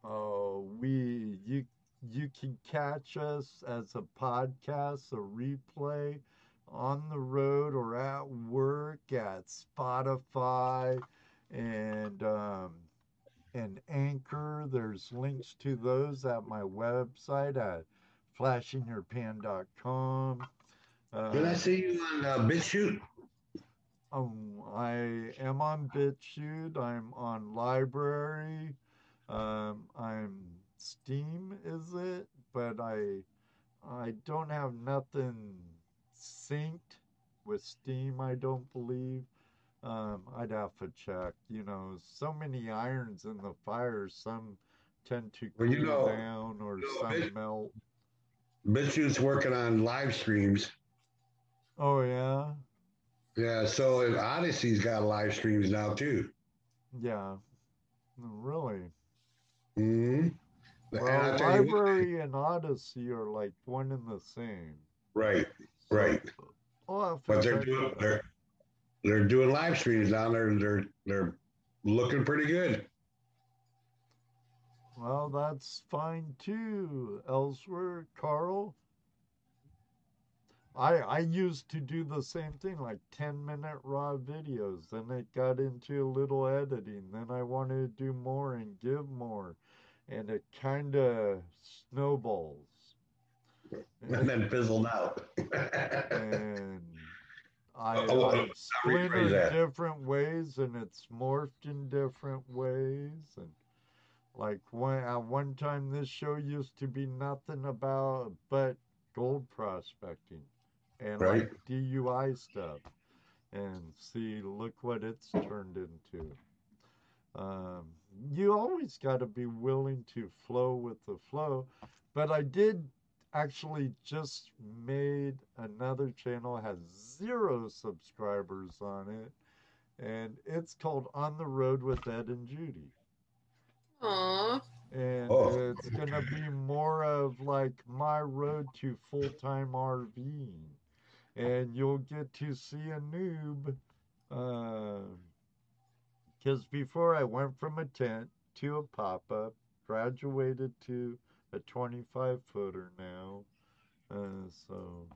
Oh, we you you can catch us as a podcast, a replay on the road or at work at Spotify and um and Anchor. There's links to those at my website at flashinyourpan.com. Uh, Did I see you on uh, BitChute? um, I am on BitChute. I'm on LBRY. Um, I'm Steam, is it? But I, I don't have nothing synced with Steam. I don't believe. Um, I'd have to check. You know, so many irons in the fire. Some tend to cool you know- down, or you know, some Bit- melt. BitChute's working on live streams. Oh yeah, Yeah, so Odysee's got live streams now too. yeah. Really. hmm Well, tell you what, LBRY and Odysee are like one and the same. right, So, right. I'll But they're doing they're they're doing live streams down there. and They're they're looking pretty good. Well, that's fine too. Elsewhere, Carl. I I used to do the same thing, like ten minute raw videos. Then it got into a little editing. Then I wanted to do more and give more, and it kind of snowballs. And then fizzled out. and I, Oh, I've split in that. different ways, and it's morphed in different ways. And like one at one time, this show used to be nothing about but gold prospecting and Right. like DUI stuff. And see, look what it's turned into. Um, you always got to be willing to flow with the flow. But I did actually just made another channel has zero subscribers on it and it's called on the road with ed and judy Aw. and Oh. it's gonna be more of like my road to full-time rving and you'll get to see a noob um, because before i went from a tent to a pop-up graduated to a 25 footer now uh, so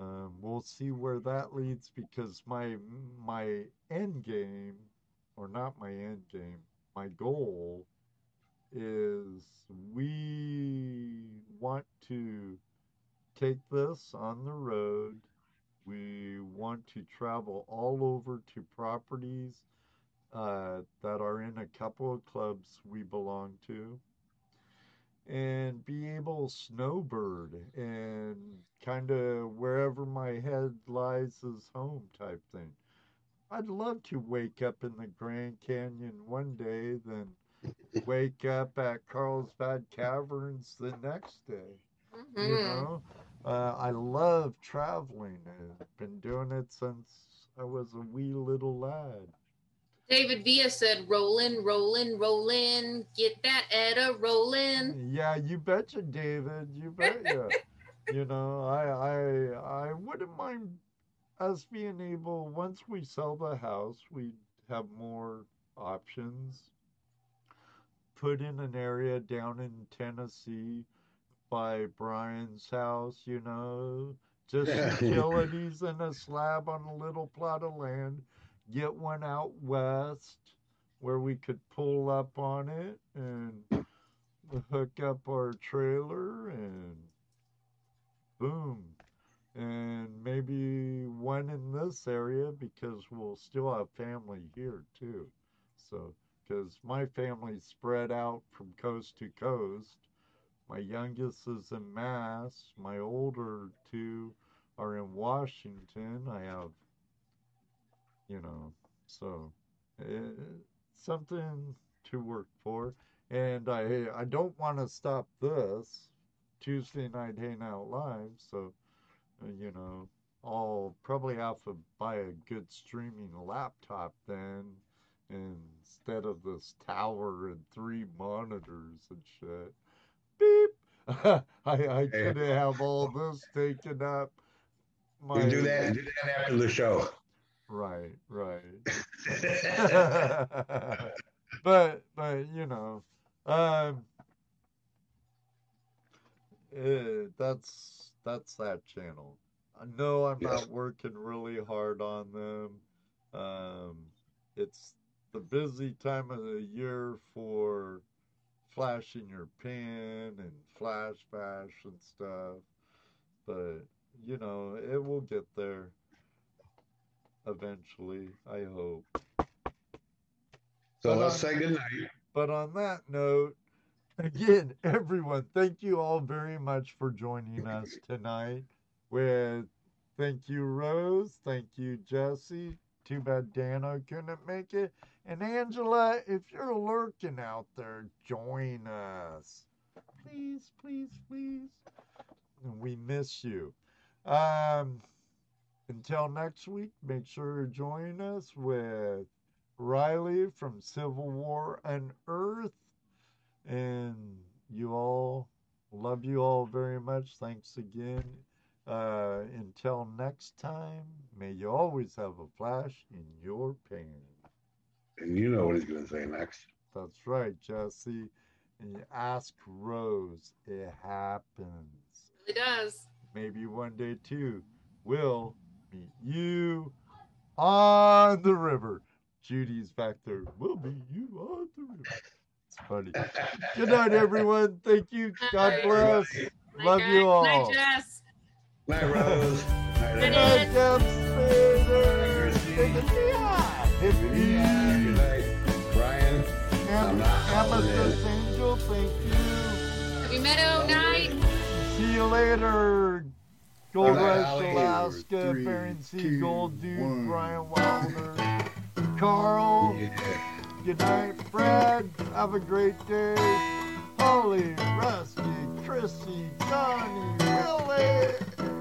um, we'll see where that leads because my my end game or not my end game my goal is we want to take this on the road. We want to travel all over to properties uh, that are in a couple of clubs we belong to and be able to snowbird and kind of wherever my head lies is home type thing. I'd love to wake up in the Grand Canyon one day, then wake up at Carlsbad Caverns the next day. You Mhm. know, uh, I love traveling. I've been doing it since I was a wee little lad. David Villa said, "Rollin', rollin', rollin', get that Etta rollin'." Yeah, you betcha, David. You betcha. you know, I I I wouldn't mind us being able once we sell the house, we have more options. Put in an area down in Tennessee by Brian's house, you know, just utilities and a slab on a little plot of land. Get one out west where we could pull up on it and hook up our trailer and boom. And maybe one in this area because we'll still have family here too. So, because my family's spread out from coast to coast. My youngest is in Mass. My older two are in Washington. I have, you know, so uh, something to work for. And I I don't want to stop this Tuesday night Hangout Live. So, uh, you know, I'll probably have to buy a good streaming laptop then instead of this tower and three monitors and shit. Beep. I I couldn't have all this taken up. My You do that. Do that after the show. Right, right. but but you know, um, eh, that's that's that channel. I know I'm Yes. not working really hard on them. Um, it's the busy time of the year for flashing your pan and flash bash and stuff. But you know, it will get there eventually, I hope. So But, let's uh, say goodnight. But on that note, again, everyone, thank you all very much for joining us tonight. With thank you, Rose. Thank you, Jesse. Too bad Dan-o couldn't make it. And Angela, if you're lurking out there, join us. Please, please, please. We miss you. Um, until next week, make sure to join us with Riley from Civil War Unearthed. And you all, love you all very much. Thanks again. Uh, until next time, may you always have a flash in your pan. And you know what he's going to say next. That's right, Jesse. And you ask Rose, it happens. It does. Maybe one day too, we'll meet you on the river. Judy's back there. We'll meet you on the river. It's funny. Good night, everyone. Thank you. God Night. bless. Night, Love guys. you all. Night, Jess. Night, Rose. Night, Good Ed. night. Night, Jeff Spader. Good Hippie. night, Brian. I'm Amethyst Angel, thank you. Happy Meadow night. See you later. Gold Rush, Alaska, three, Baron Seagull, Dude, one. Brian Wilder, Carl. Yeah. Good night, Fred. Have a great day. Holly, Rusty, Chrissy, Johnny, Willie.